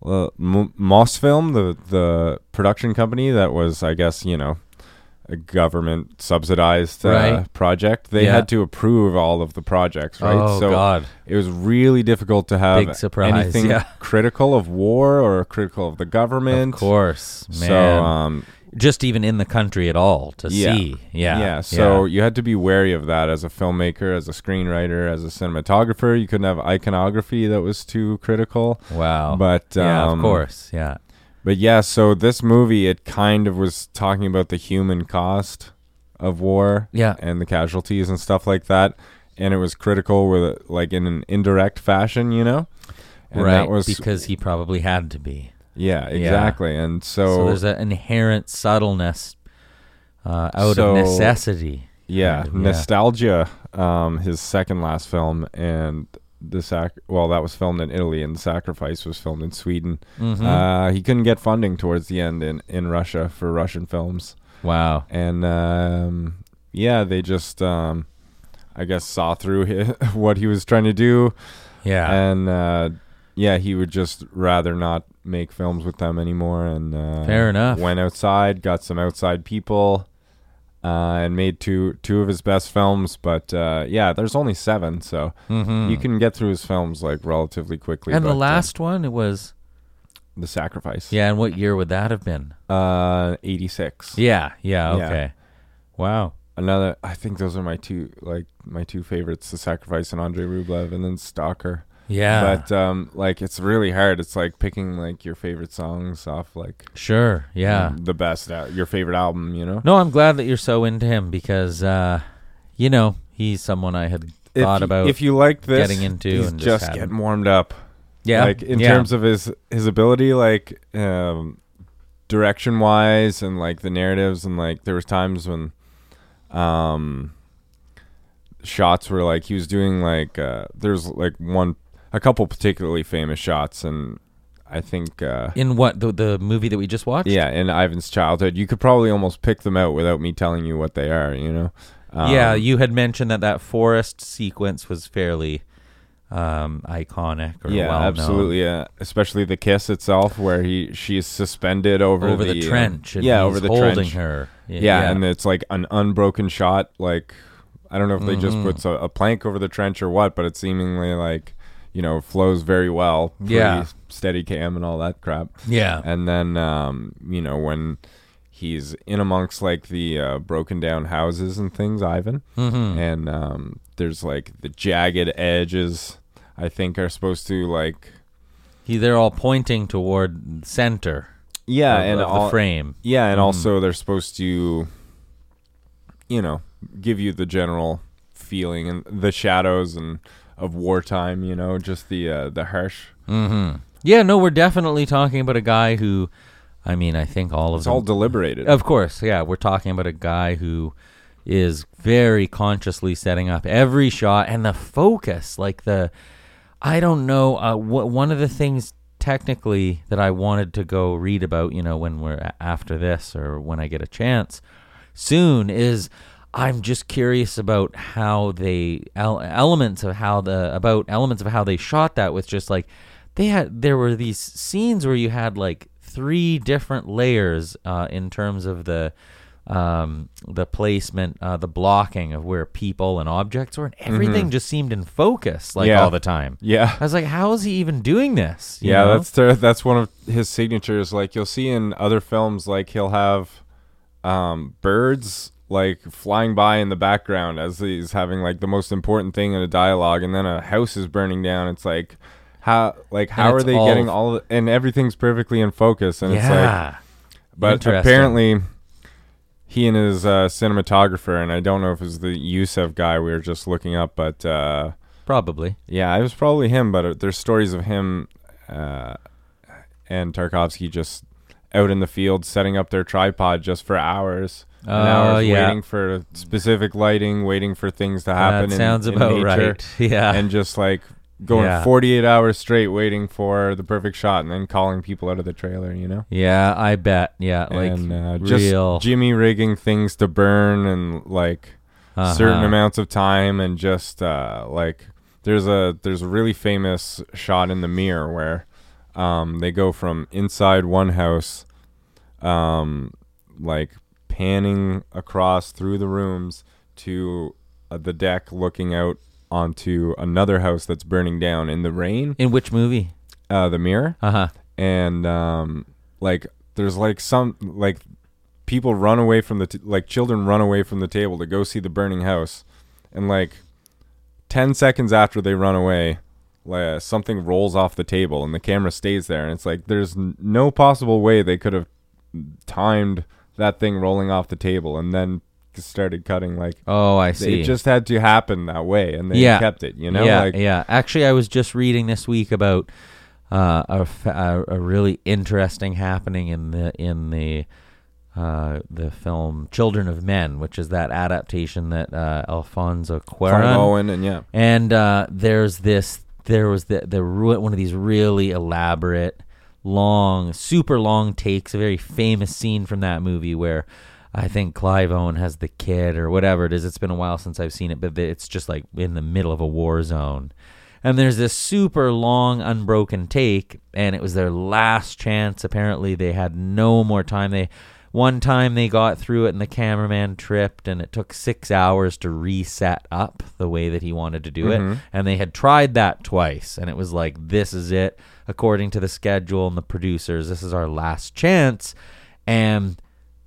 well, M- Mosfilm, the the production company that was, I guess you know, a government subsidized uh, Right. project, they Yeah. had to approve all of the projects, right? Oh so God, it was really difficult to have anything yeah. critical of war or critical of the government. of course, man. So um, just even in the country at all to Yeah. see, yeah, Yeah, so you had to be wary of that as a filmmaker, as a screenwriter, as a cinematographer. You couldn't have iconography that was too critical. wow, But yeah, um, of course, yeah, But yeah, so this movie it kind of was talking about the human cost of war yeah, and the casualties and stuff like that, and it was critical with like in an indirect fashion, you know. And right, that was because he probably had to be. Yeah, exactly. And So, so, there's an inherent subtleness uh, out So- of necessity. Yeah, kind of, yeah. nostalgia. Um, his second last film, and the sac. Well, that was filmed in Italy, and the sacrifice was filmed in Sweden. Mhm. Uh, he couldn't get funding towards the end in in Russia for Russian films, wow, and um, yeah, they just um, I guess saw through hi what he was trying to do, yeah, and uh, yeah, he would just rather not make films with them anymore. And uh, Fair enough. Went outside, got some outside people, uh, and made two two of his best films. But uh, yeah, there's only seven, so Mhm. you can get through his films like relatively quickly. And but, the uh, last one, it was the sacrifice, yeah. And what year would that have been? uh, eighty six. Yeah, yeah, Yeah. okay, wow. Another, I think those are my two like my two favorites: the sacrifice and Andrei Rublev, and then Stalker. Yeah, But um, like it's really hard. It's like picking like your favorite songs off like sure, yeah. the best uh, your favorite album. You know, No, I'm glad that you're so into him because, uh, you know, he's someone I had if thought you, about. if you like this, getting into he's and just just hadn't. getting warmed up. yeah, like in yeah. terms of his his ability, like um, direction wise, and like the narratives, and like there was times when, um, shots were like he was doing like uh, there's like one a couple particularly famous shots and I think uh, In what the the movie that we just watched? yeah in Ivan's childhood you could probably almost pick them out without me telling you what they are you know um, yeah. You had mentioned that that forest sequence was fairly um, iconic. Or yeah well-known. absolutely yeah especially the kiss itself where he she's suspended over, over the, uh, trench. And yeah over the holding trench her. Y- yeah, and it's like an unbroken shot like I don't know if they just Mhm. put a, a plank over the trench or what but it's seemingly like you know flows very well Yeah. steady cam and all that crap yeah. and then um, you know when he's in amongst like the uh, broken down houses and things ivan Mhm. and um, there's like the jagged edges i think are supposed to like He, they're all pointing toward center. yeah of, and of all, the frame. yeah and Mhm. also they're supposed to you know give you the general feeling and the shadows and of wartime you know just the uh, the harsh Mm-hmm. Yeah, no, we're definitely talking about a guy who, I mean, I think all of it's them, all deliberated Of course, yeah, we're talking about a guy who is very consciously setting up every shot and the focus, like the, I don't know, uh, wh- one of the things technically that I wanted to go read about, you know, when we're after this or when I get a chance soon is. I'm just curious about how they el- elements of how the about elements of how they shot that with just like they had there were these scenes where you had like three different layers uh, in terms of the um, the placement, uh, the blocking of where people and objects were, and everything just seemed in focus like Yeah. all the time. yeah I was like, how is he even doing this? You yeah, know? that's that's one of his signatures. Like you'll see in other films, like he'll have um, birds like flying by in the background as he's having like the most important thing in a dialogue, and then a house is burning down. It's like how like how are they all- getting all and everything's perfectly in focus, and it's like but apparently he and his uh, cinematographer, and I don't know if it was the Yusef guy we were just looking up, but. Uh, Probably. yeah, it was probably him, but uh, there's stories of him uh, and Tarkovsky just out in the field setting up their tripod just for hours Oh, hours yeah. waiting for specific lighting, waiting for things to happen. that sounds in about nature, right. Yeah. And just like going Yeah. 48 hours straight waiting for the perfect shot and then calling people out of the trailer, you know? yeah, I bet. Yeah, like and uh, just real Jimmy rigging things to burn and like certain uh-huh. amounts of time and just uh, like there's a there's a really famous shot in the mirror where um, they go from inside one house um, like panning across through the rooms to uh, the deck looking out onto another house that's burning down in the rain In which movie? uh, the mirror Uh huh. and um, like there's like some like people run away from the t- like children run away from the table to go see the burning house and like 10 seconds after they run away like something rolls off the table and the camera stays there and it's like there's n- no possible way they could have timed that thing rolling off the table and then started cutting like Oh, I see. it just had to happen that way and they Yeah. kept it you know yeah, like yeah. Actually, I was just reading this week about uh, a, a really interesting happening in the in the uh, the film Children of Men, which is that adaptation that uh, Alfonso Cuarón Owen and yeah and uh, there's this there was the the one of these really elaborate long super long takes a very famous scene from that movie where I think Clive Owen has the kid or whatever it is. It's been a while since I've seen it but it's just like in the middle of a war zone. And there's this super long unbroken take and it was their last chance. Apparently they had no more time. They one time they got through it and the cameraman tripped and it took six hours to reset up the way that he wanted to do it. Mm-hmm. And they had tried that twice and it was like this is it according to the schedule and the producers. This is our last chance. And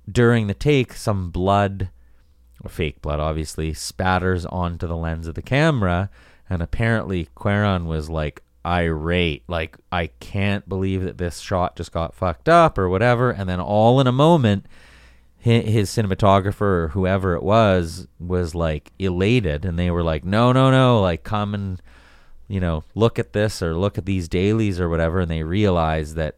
during the take some blood fake blood obviously spatters onto the lens of the camera. And apparently Cuarón was like irate. Like I can't believe that this shot just got fucked up or whatever. And then all in a moment his cinematographer or whoever it was was like elated. And they were like no no no like come and you know look at this or look at these dailies or whatever. And they realized that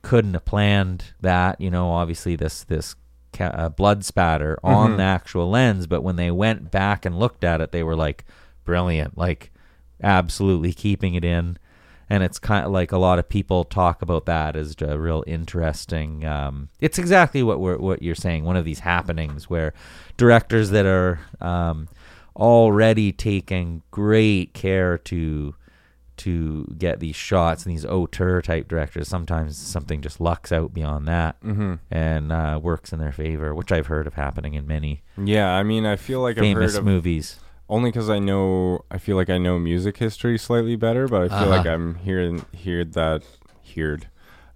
couldn't have planned that you know obviously this this ca- uh, blood spatter on the actual lens, but when they went back and looked at it, they were like brilliant, like absolutely keeping it in. And it's kind of like a lot of people talk about that as a real interesting. Um, it's exactly what we're what you're saying. One of these happenings where directors that are um, already taking great care to to get these shots and these auteur type directors sometimes something just lucks out beyond that Mm-hmm. and uh, works in their favor which i've heard of happening in many Yeah, I mean, I feel like I've famous heard of movies only because I know. I feel like I know music history slightly better, but I feel like Uh-huh. I'm hearing heard that heard.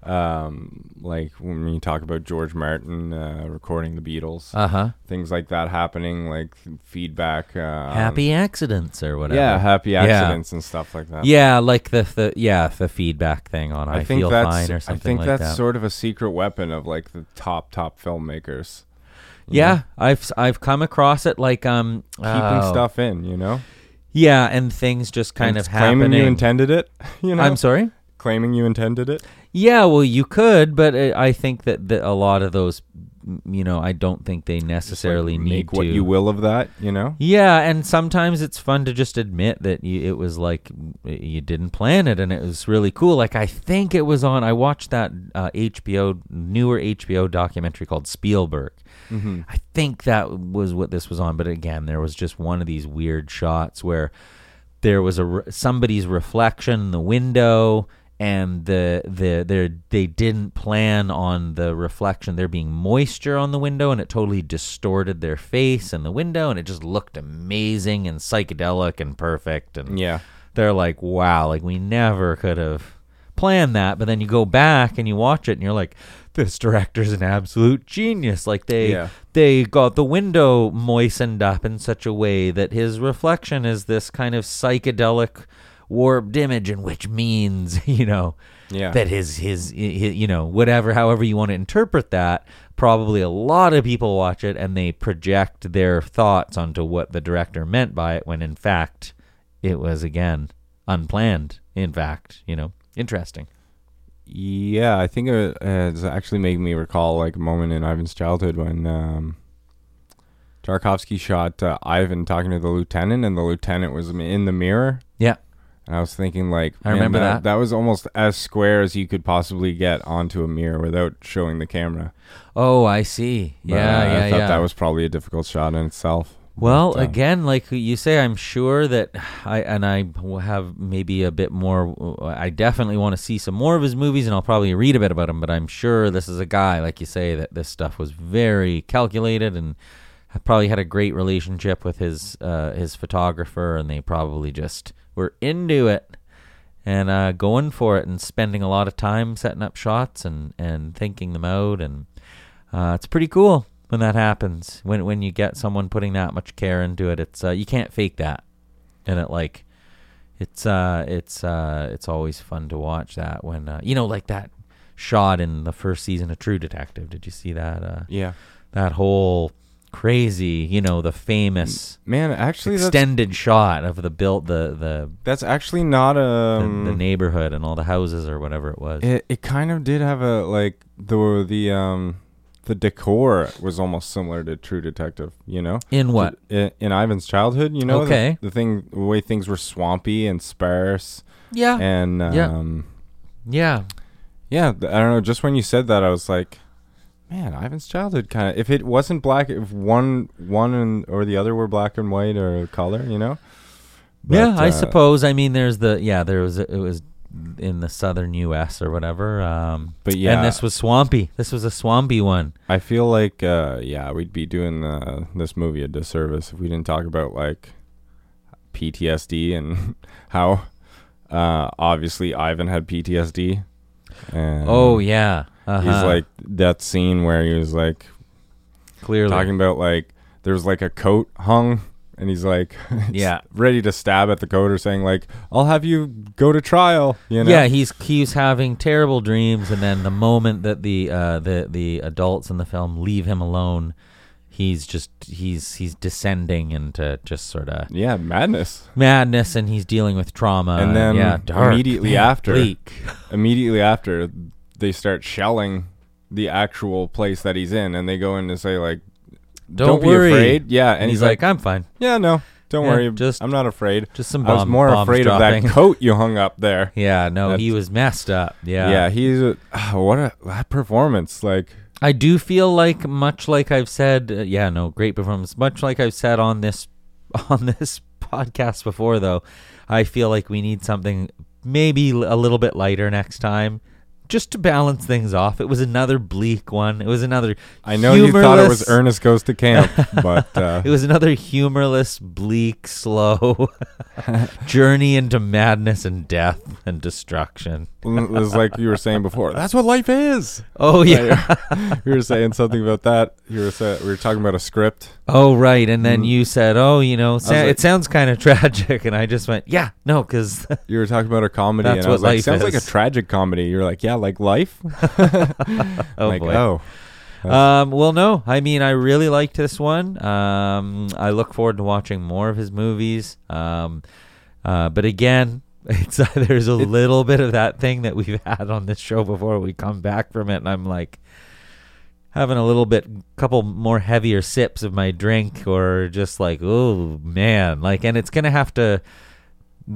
Um, like when you talk about George Martin uh, recording the Beatles, uh-huh things like that happening, like feedback. Uh, happy accidents or whatever Yeah, happy Yeah. accidents and stuff like that. yeah like the, the yeah the feedback thing on i, I think feel that's fine or I think like that's that sort of a secret weapon of like the top top filmmakers. Yeah know? i've i've come across it like um keeping oh, stuff in, you know, yeah and things just kind And of claiming happening you intended it. You know, i'm sorry claiming you intended it. Yeah, well, you could, but uh, I think that, that a lot of those, you know, I don't think they Just, like, necessarily need make what to. you will of that. You know. Yeah, and sometimes it's fun to just admit that you, it was like you didn't plan it, and it was really cool. Like I think it was on. I watched that uh, HBO newer HBO documentary called Spielberg. Mm-hmm. I think that was what this was on, but again, there was just one of these weird shots where there was a re- somebody's reflection in the window and the the they they didn't plan on the reflection there being moisture on the window and it totally distorted their face in the window and it just looked amazing and psychedelic and perfect and Yeah. they're like wow like we never could have planned that but then you go back and you watch it and you're like this director's an absolute genius like they Yeah. they got the window moistened up in such a way that his reflection is this kind of psychedelic warped image and which means you know Yeah. that his, his his you know whatever however you want to interpret that probably a lot of people watch it and they project their thoughts onto what the director meant by it when in fact it was again unplanned in fact you know interesting Yeah, I think it has actually made me recall like a moment in Ivan's childhood when um, Tarkovsky shot uh, Ivan talking to the lieutenant, and the lieutenant was in the mirror. yeah And I was thinking, like, I remember that. That was almost as square as you could possibly get onto a mirror without showing the camera. oh i see But, yeah uh, yeah I thought yeah that was probably a difficult shot in itself. Well, But, uh, again, like you say, I'm sure that I and I will have maybe a bit more. I definitely want to see some more of his movies, and I'll probably read a bit about him. But I'm sure this is a guy, like you say, that this stuff was very calculated and probably had a great relationship with his uh, his photographer, and they probably just were into it and uh, going for it and spending a lot of time setting up shots and and thinking them out, and uh, it's pretty cool when that happens. When when you get someone putting that much care into it, it's uh, you can't fake that, and it like it's uh it's uh it's always fun to watch that when uh, you know like that shot in the first season of True Detective. Did you see that? Uh, Yeah, that whole crazy, you know, the famous man. Actually, extended shot of the built the the that's actually not the, um. the neighborhood and all the houses or whatever it was. It it kind of did have a like the the um the decor was almost similar to True Detective. You know, in what? in, in Ivan's childhood. You know, Okay. the, thing the way things were swampy and sparse Yeah. and Yeah. um yeah. yeah. th- I don't know. Just when you said that, I was like. Man, Ivan's childhood kind of. If it wasn't black, if one, one and or the other were black and white or color, you know. yeah, I uh, suppose. I mean, there's the yeah, there was it was in the southern U.S. or whatever. Um, But yeah, and this was swampy. This was a swampy one. I feel like, uh, yeah, we'd be doing uh, this movie a disservice if we didn't talk about like PTSD and how uh, obviously Ivan had PTSD. And Oh yeah, uh-huh. he's like that scene where he was like clearly talking about like there was like a coat hung. And he's like, Yeah. ready to stab at the coder saying like, "I'll have you go to trial." You know, Yeah, he's he's having terrible dreams, and then the moment that the uh, the the adults in the film leave him alone, he's just he's he's descending into just sort of yeah, madness. madness, and he's dealing with trauma. And then yeah, dark, immediately after- bleak. immediately after they start shelling the actual place that he's in, and they go in to say like, Don't be worry." afraid." Yeah, and, And he's like, "I'm fine. "Yeah, no, don't Yeah, worry. just- I'm not afraid. Just some I was more afraid dropping." of that coat you hung up there." Yeah, no, he was messed up. Yeah, Yeah, he's a, what a that performance like. I do feel like much like I've said, uh, yeah, no, great performance. Much like I've said on this on this podcast before, though, I feel like we need something maybe a little bit lighter next time, just to balance things off. It was another bleak one. It was another. I know you thought it was Ernest goes to camp, but uh, It was another humorless, bleak, slow journey into madness and death and destruction. it was like you were saying before. That's what life is. Oh yeah. you were saying something about that. You were saying we were talking about a script. Oh right, and then Mm. you said, "Oh, you know, sa- like- it sounds kind of tragic," and I just went, "Yeah, no, because You were talking about a comedy, That's and I was like, "Sounds like a tragic comedy." You're like, "Yeah, like life." oh like, boy." oh, Um, well, no, I mean, I really liked this one. Um, I look forward to watching more of his movies. Um, uh, but again, it's there's a little bit of that thing that we've had on this show before we come back from it, and I'm like having a little bit, couple more heavier sips of my drink, or just like, oh man, like, and it's gonna have to.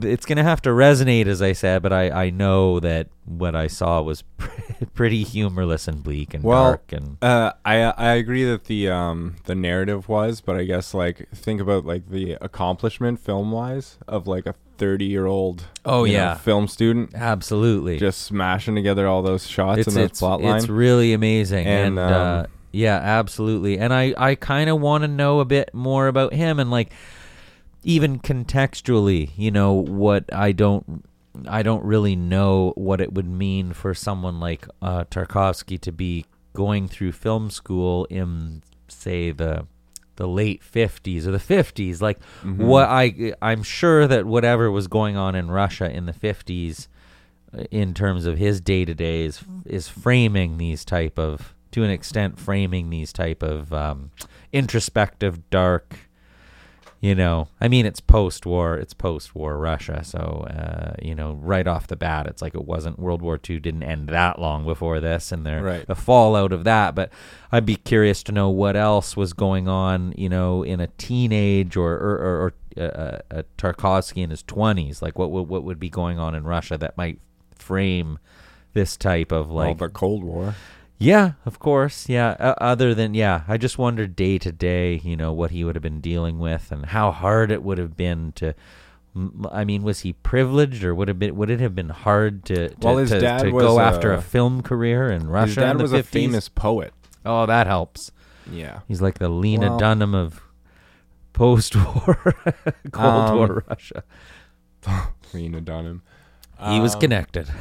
It's gonna have to resonate, as I said, but I, I know that what I saw was pretty humorless and bleak and well, dark and uh, I I agree that the um the narrative was, but I guess like think about like the accomplishment film wise of like a 30 year old Oh, you know, yeah. film student Absolutely. just smashing together all those shots it's and those it's, plot it's really amazing. And, And, uh, um, yeah, absolutely. And I, I kind of want to know a bit more about him and like even contextually, you know, what I don't I don't really know what it would mean for someone like uh, Tarkovsky to be going through film school in say the the late 50s or the 50s like Mm-hmm. what I I'm sure that whatever was going on in Russia in the 50s uh, in terms of his day-to-day is, is framing these type of to an extent framing these type of um, introspective dark you know i mean it's post-war it's post-war russia so uh, you know right off the bat it's like it wasn't world war ii didn't end that long before this and there Right. the fallout of that but i'd be curious to know what else was going on you know in a teenage or or, or, or uh, uh, tarkovsky in his 20s like what, would what would be going on in russia that might frame this type of Well, like the Cold War. Yeah, of course. Yeah. Uh, other than yeah, I just wondered day to day, you know, what he would have been dealing with and how hard it would have been to. I mean, was he privileged, or would have been? Would it have been hard to to, Well, his to, dad to was go a- after a film career in Russia? His dad was 50s? a famous poet. Oh, that helps. Yeah. He's like the Lena Well- Dunham of post-war Cold Um, War Russia. Lena Dunham. He was Um, connected.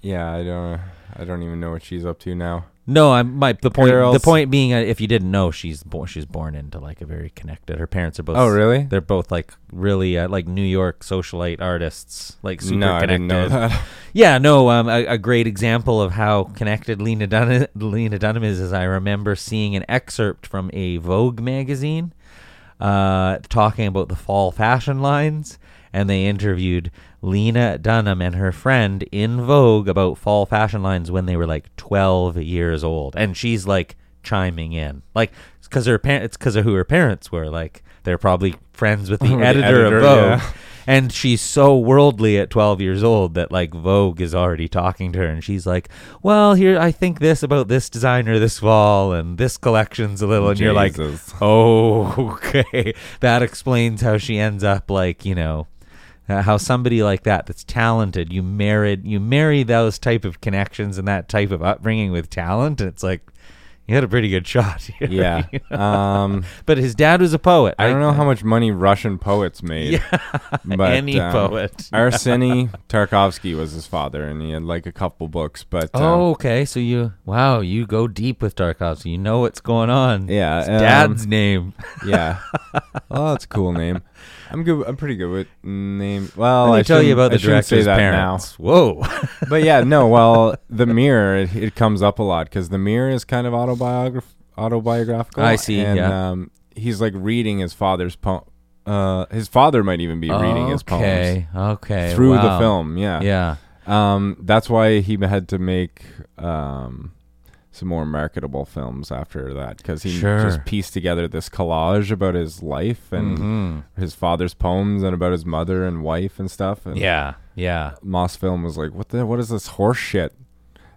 Yeah, I don't. I don't even know what she's up to now. No, I'm my the point. Girls. The point being, uh, if you didn't know, she's born. She's born into like a very connected. Her parents are both. Oh, really? They're both like really uh, like New York socialite artists, like super no, I didn't know that. Yeah, no. Um, a, a great example of how connected Lena Dunham, Lena Dunham is is I remember seeing an excerpt from a Vogue magazine, uh, talking about the fall fashion lines, and they interviewed Lena Dunham and her friend in Vogue about fall fashion lines when they were like twelve years old, and she's like chiming in, like because her parents, it's because of who her parents were. Like they're probably friends with the, the editor, editor, of Vogue. yeah. And she's so worldly at 12 years old that like Vogue is already talking to her and she's like, "Well, here I think this about this designer this fall and this collection's a little." And you're like, "Oh, okay. That explains how she ends up like, you know, uh, how somebody like that that's talented, you married you marry those type of connections and that type of upbringing with talent and it's like you had a pretty good shot. here, Yeah. Um, but his dad was a poet. I don't know how much money Russian poets made. but, any um, poet. Arseny Tarkovsky was his father, and he had like a couple books. But um, Oh, okay. So you, wow, you go deep with Tarkovsky. You know what's going on. Yeah, His um, dad's name. yeah. oh, that's a cool name. I'm good. I'm pretty good with name. Well, Let me I tell you about the I shouldn't say director's that parents. Whoa. now. But yeah, no. Well, the mirror it, it comes up a lot because the mirror is kind of autobiograph autobiographical. I see, And yeah. um, he's like reading his father's poem. Uh, his father might even be reading his poems okay. Okay. through the wow. film. Yeah. Yeah. Um, that's why he had to make um, some more marketable films after that because he Sure. just pieced together this collage about his life and Mhm. his father's poems and about his mother and wife and stuff. And Yeah, yeah, Mosfilm was like, "What the? What is this horse shit?"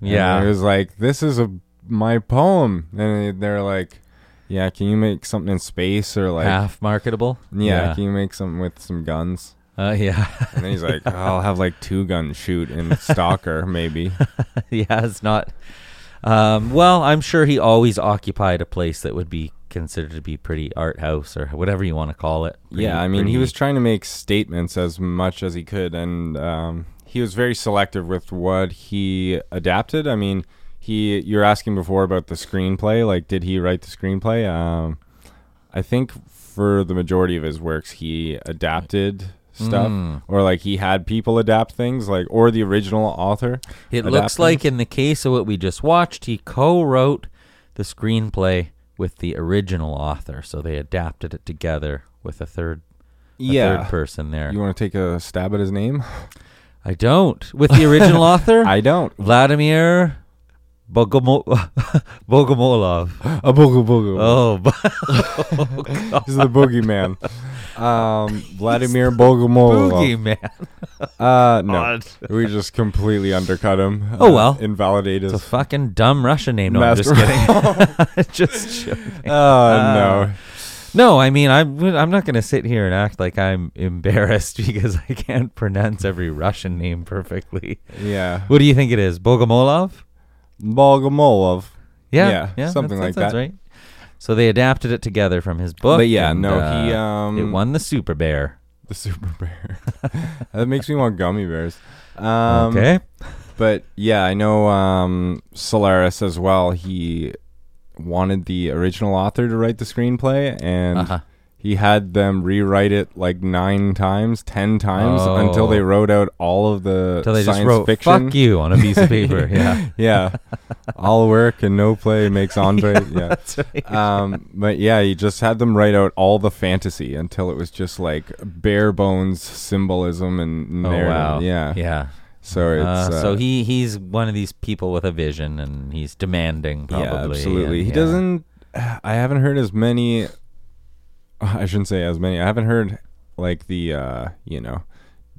And yeah. he was like, "This is a my poem," and they're like, "Yeah, can you make something in space or like?" Half marketable. Yeah, can you make something with some guns? Uh, yeah. And then he's like, "Oh, I'll have like two gun shoot in Stalker, maybe. yeah, it's not. Um, well, I'm sure he always occupied a place that would be considered to be pretty art house or whatever you want to call it. Pretty- yeah, I mean, he was trying to make statements as much as he could, and um, he was very selective with what he adapted. I mean, he you're asking before about the screenplay, like did he write the screenplay? Um, I think for the majority of his works, he adapted stuff, Mm. or like he had people adapt things, like or the original author. It looks like things. in the case of what we just watched, he co-wrote the screenplay with the original author, so they adapted it together with a third, a yeah. third person there. You want to take a stab at his name? I don't. With the original author, I don't. Vladimir Bogomo- Bogomolov. A boogie boogie. Oh, bo- He's the boogeyman. Um, Vladimir Bogomolov. Man. Uh, no, we just completely undercut him. Oh, uh, well. invalidate his. It's a fucking dumb Russian name. No, I'm just kidding. just joking. oh Uh, no, No, I mean I'm I'm not to sit here and act like I'm embarrassed because I can't pronounce every Russian name perfectly. yeah, What do you think it is? Bogomolov? Bogomolov. Yeah, Yeah, yeah, something like that's that. right. So they adapted it together from his book. But yeah, and, no, uh, he um, it won the Super Bear. the super bear. that makes me want gummy bears. Um, okay. But yeah, I know um, Solaris as well. He wanted the original author to write the screenplay, and Uh-huh. He had them rewrite it like nine times, ten times until Oh. they wrote out all of the So they just science wrote fiction. "fuck you" on a piece of paper. yeah, yeah, all work and no play makes Andre. yeah. that's right. Um, but yeah, he just had them write out all the fantasy until it was just like bare bones symbolism and oh narrative. wow. Yeah. yeah. So it's Uh, uh, so he he's one of these people with a vision, and he's demanding. Probably. Yeah, absolutely. and he yeah. doesn't. I haven't heard as many. I shouldn't say as many. I haven't heard like the uh, you know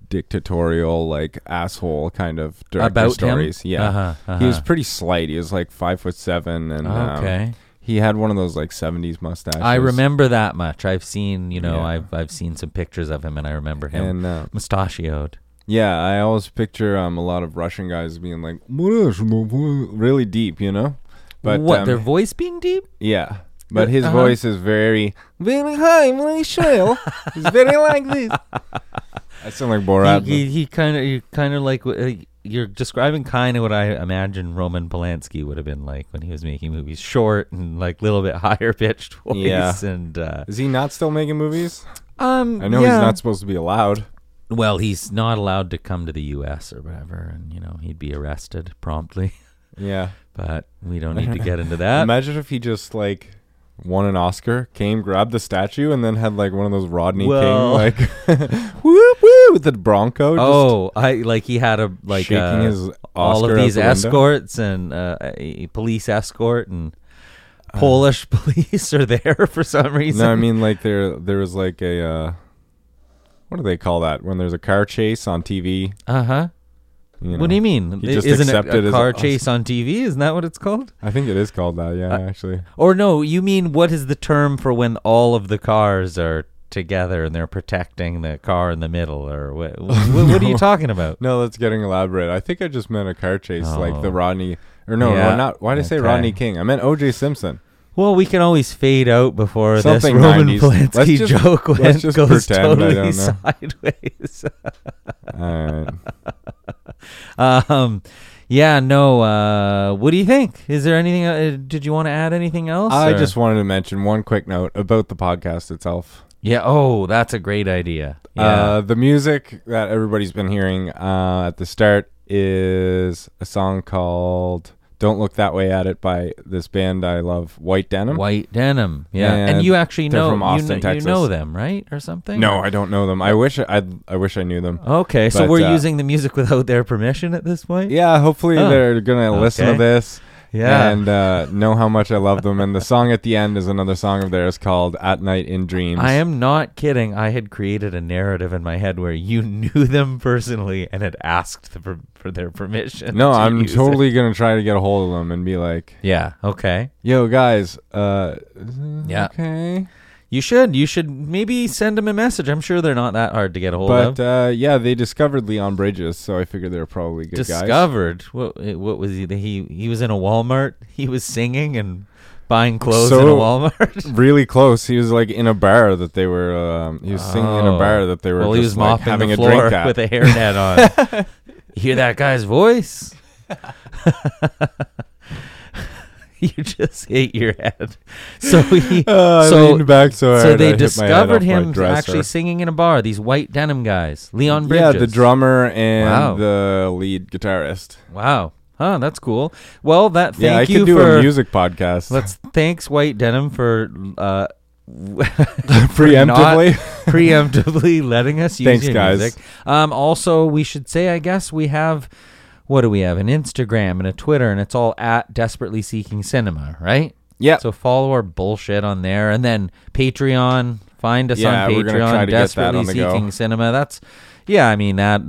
dictatorial like asshole kind of director about stories. him. Yeah, uh-huh, he was uh-huh. pretty slight. He was like five foot seven, and um, okay. he had one of those like seventies mustaches. I remember that much. I've seen, you know, Yeah. I've I've seen some pictures of him, and I remember him And uh, mustachioed. yeah, I always picture um a lot of Russian guys being like really deep, you know. But what um, their voice being deep? Yeah. But his Uh-huh. voice is very, very high, very shrill. It's very like this. I sound like Borat. he he, he kind of you kind of like uh, you're describing kind of what I imagine Roman Polanski would have been like when he was making movies, short and like a little bit higher pitched voice. Yeah. And uh, is he not still making movies? um, I know yeah. he's not supposed to be allowed. Well, he's not allowed to come to the U.S. or whatever, and you know he'd be arrested promptly. Yeah. But we don't need to get into that. Imagine if he just like won an Oscar, came, grabbed the statue, and then had like one of those Rodney Well- King like whoop whoop with the Bronco. Just Oh, I like he had a like shaking uh, his all of these the window. escorts and uh, a police escort and Uh. Polish police are there for some reason. No, I mean like there there was like a uh, what do they call that when there's a car chase on TV? uh huh. You know? What do you mean? Isn't it a car a- chase on TV? Isn't that what it's called? I think it is called that. Yeah, Uh, actually. Or no, you mean what is the term for when all of the cars are together and they're protecting the car in the middle, or what? what, what are you talking about? No, that's getting elaborate. I think I just meant a car chase, like the Oh. Rodney. Or no, Yeah. no, not. Why did I say Rodney King? I meant O.J. Simpson. Well, we can always fade out before Something this Roman 90s. Let's Polanski just- joke went, just goes totally sideways. All right. um, yeah, no. Uh, what do you think? Is there anything? Uh, did you want to add anything else? I or- just wanted to mention one quick note about the podcast itself. yeah. Oh, that's a great idea. Yeah. Uh, the music that everybody's been hearing uh, at the start is a song called Don't Look That Way at It by this band I love, White Denim. White Denim. Yeah. And, And you actually know from you Austin, kn- you, know them, right? Or something? No, I don't know them. I wish I I wish I knew them. Okay, so But, we're uh, using the music without their permission at this point? Yeah, hopefully Oh, they're gonna listen to this Yeah. and uh, know how much I love them. And the song at the end is another song of theirs called "At Night in Dreams." I am not kidding. I had created a narrative in my head where you knew them personally and had asked the, per- for their permission. No, to I'm totally gonna try to get a hold of them and be like, Yeah. Okay. "Yo, guys, uh, Yeah. okay." You should. You should maybe send them a message. I'm sure they're not that hard to get a hold But of. uh, yeah, they discovered Leon Bridges, so I figured they were probably good guys. Discovered. What? eh, What was he? He he was in a Walmart. He was singing and buying clothes in a Walmart. Really close. He was like in a bar that they were. Um, he was singing in a Oh. bar that they were. well, he was like, mopping having the a floor drink at. with a hairnet on. you hear that guy's voice? you just hit your head. So he. Uh, so back so so they discovered him actually singing in a bar. These white denim guys, Leon Bridges. Yeah, the drummer and Wow. the lead guitarist. Wow. Huh, that's cool. Well, that thank yeah, I you could do for a music podcast. Let's thanks White Denim for uh preemptively. preemptively letting us use Thanks, your guys. music. Um, also, we should say, I guess we have what do we have? An Instagram and a Twitter, and it's all at Desperately Seeking Cinema, right? Yeah. So follow our bullshit on there, and then Patreon. Find us Yeah, on Patreon. try to get that Desperately on the go. Seeking Cinema. That's yeah. I mean that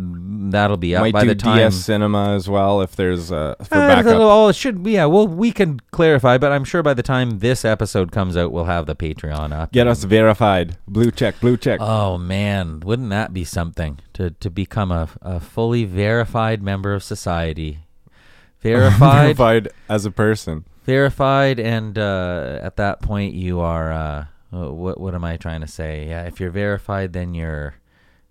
that'll be up Might by do the time. DS Cinema as well if there's uh, for Uh, backup. it should be. Yeah, well, we can clarify, but I'm sure by the time this episode comes out, we'll have the Patreon up. Get us verified. Blue check. Blue check. Oh man, wouldn't that be something to to become a, a fully verified member of society? Verified, verified as a person. verified, and uh, at that point you are. Uh, what what am I trying to say? Yeah, if you're verified, then you're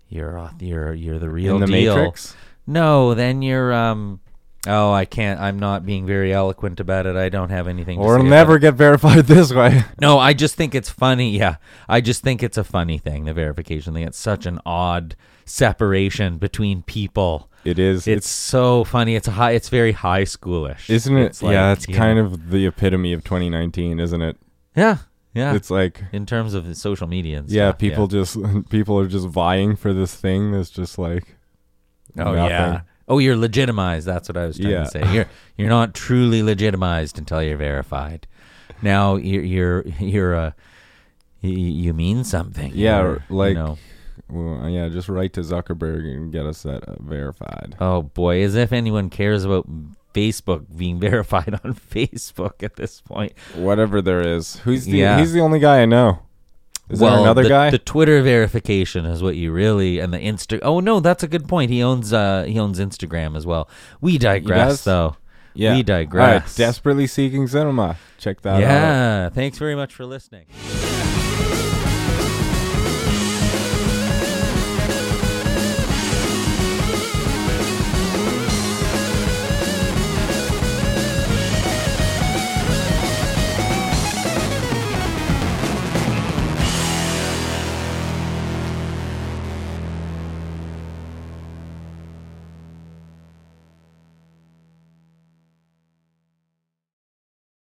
you're you're you're the real in the deal. Matrix. No, then you're um. Oh, I can't. I'm not being very eloquent about it. I don't have anything. to say. Or say about never get verified this way. No, I just think it's funny. Yeah, I just think it's a funny thing. The verification thing. It's such an odd separation between people. It is. It's, so funny. It's a high. It's very high schoolish, isn't it? It's like, yeah, it's kind know- of the epitome of 2019, isn't it? Yeah, yeah. It's like in terms of social media. And yeah, stuff, people just people are just vying for this thing that's just like Oh nothing. yeah. Oh, you're legitimized. That's what I was trying Yeah. to say. You're you're not truly legitimized until you're verified. Now you're you're you're uh, you, you mean something. Yeah, like- you know, Well, yeah, just write to Zuckerberg and get us that uh, verified. Oh boy, as if anyone cares about Facebook being verified on Facebook at this point. Whatever there is. Who's the Yeah. he's the only guy I know. Is well, there another the, guy? The Twitter verification is what you really and the Insta. Oh no, that's a good point. He owns uh he owns Instagram as well. We digress though. yeah. we digress. Right, desperately seeking cinema. Check that out. yeah. Thanks very much for listening.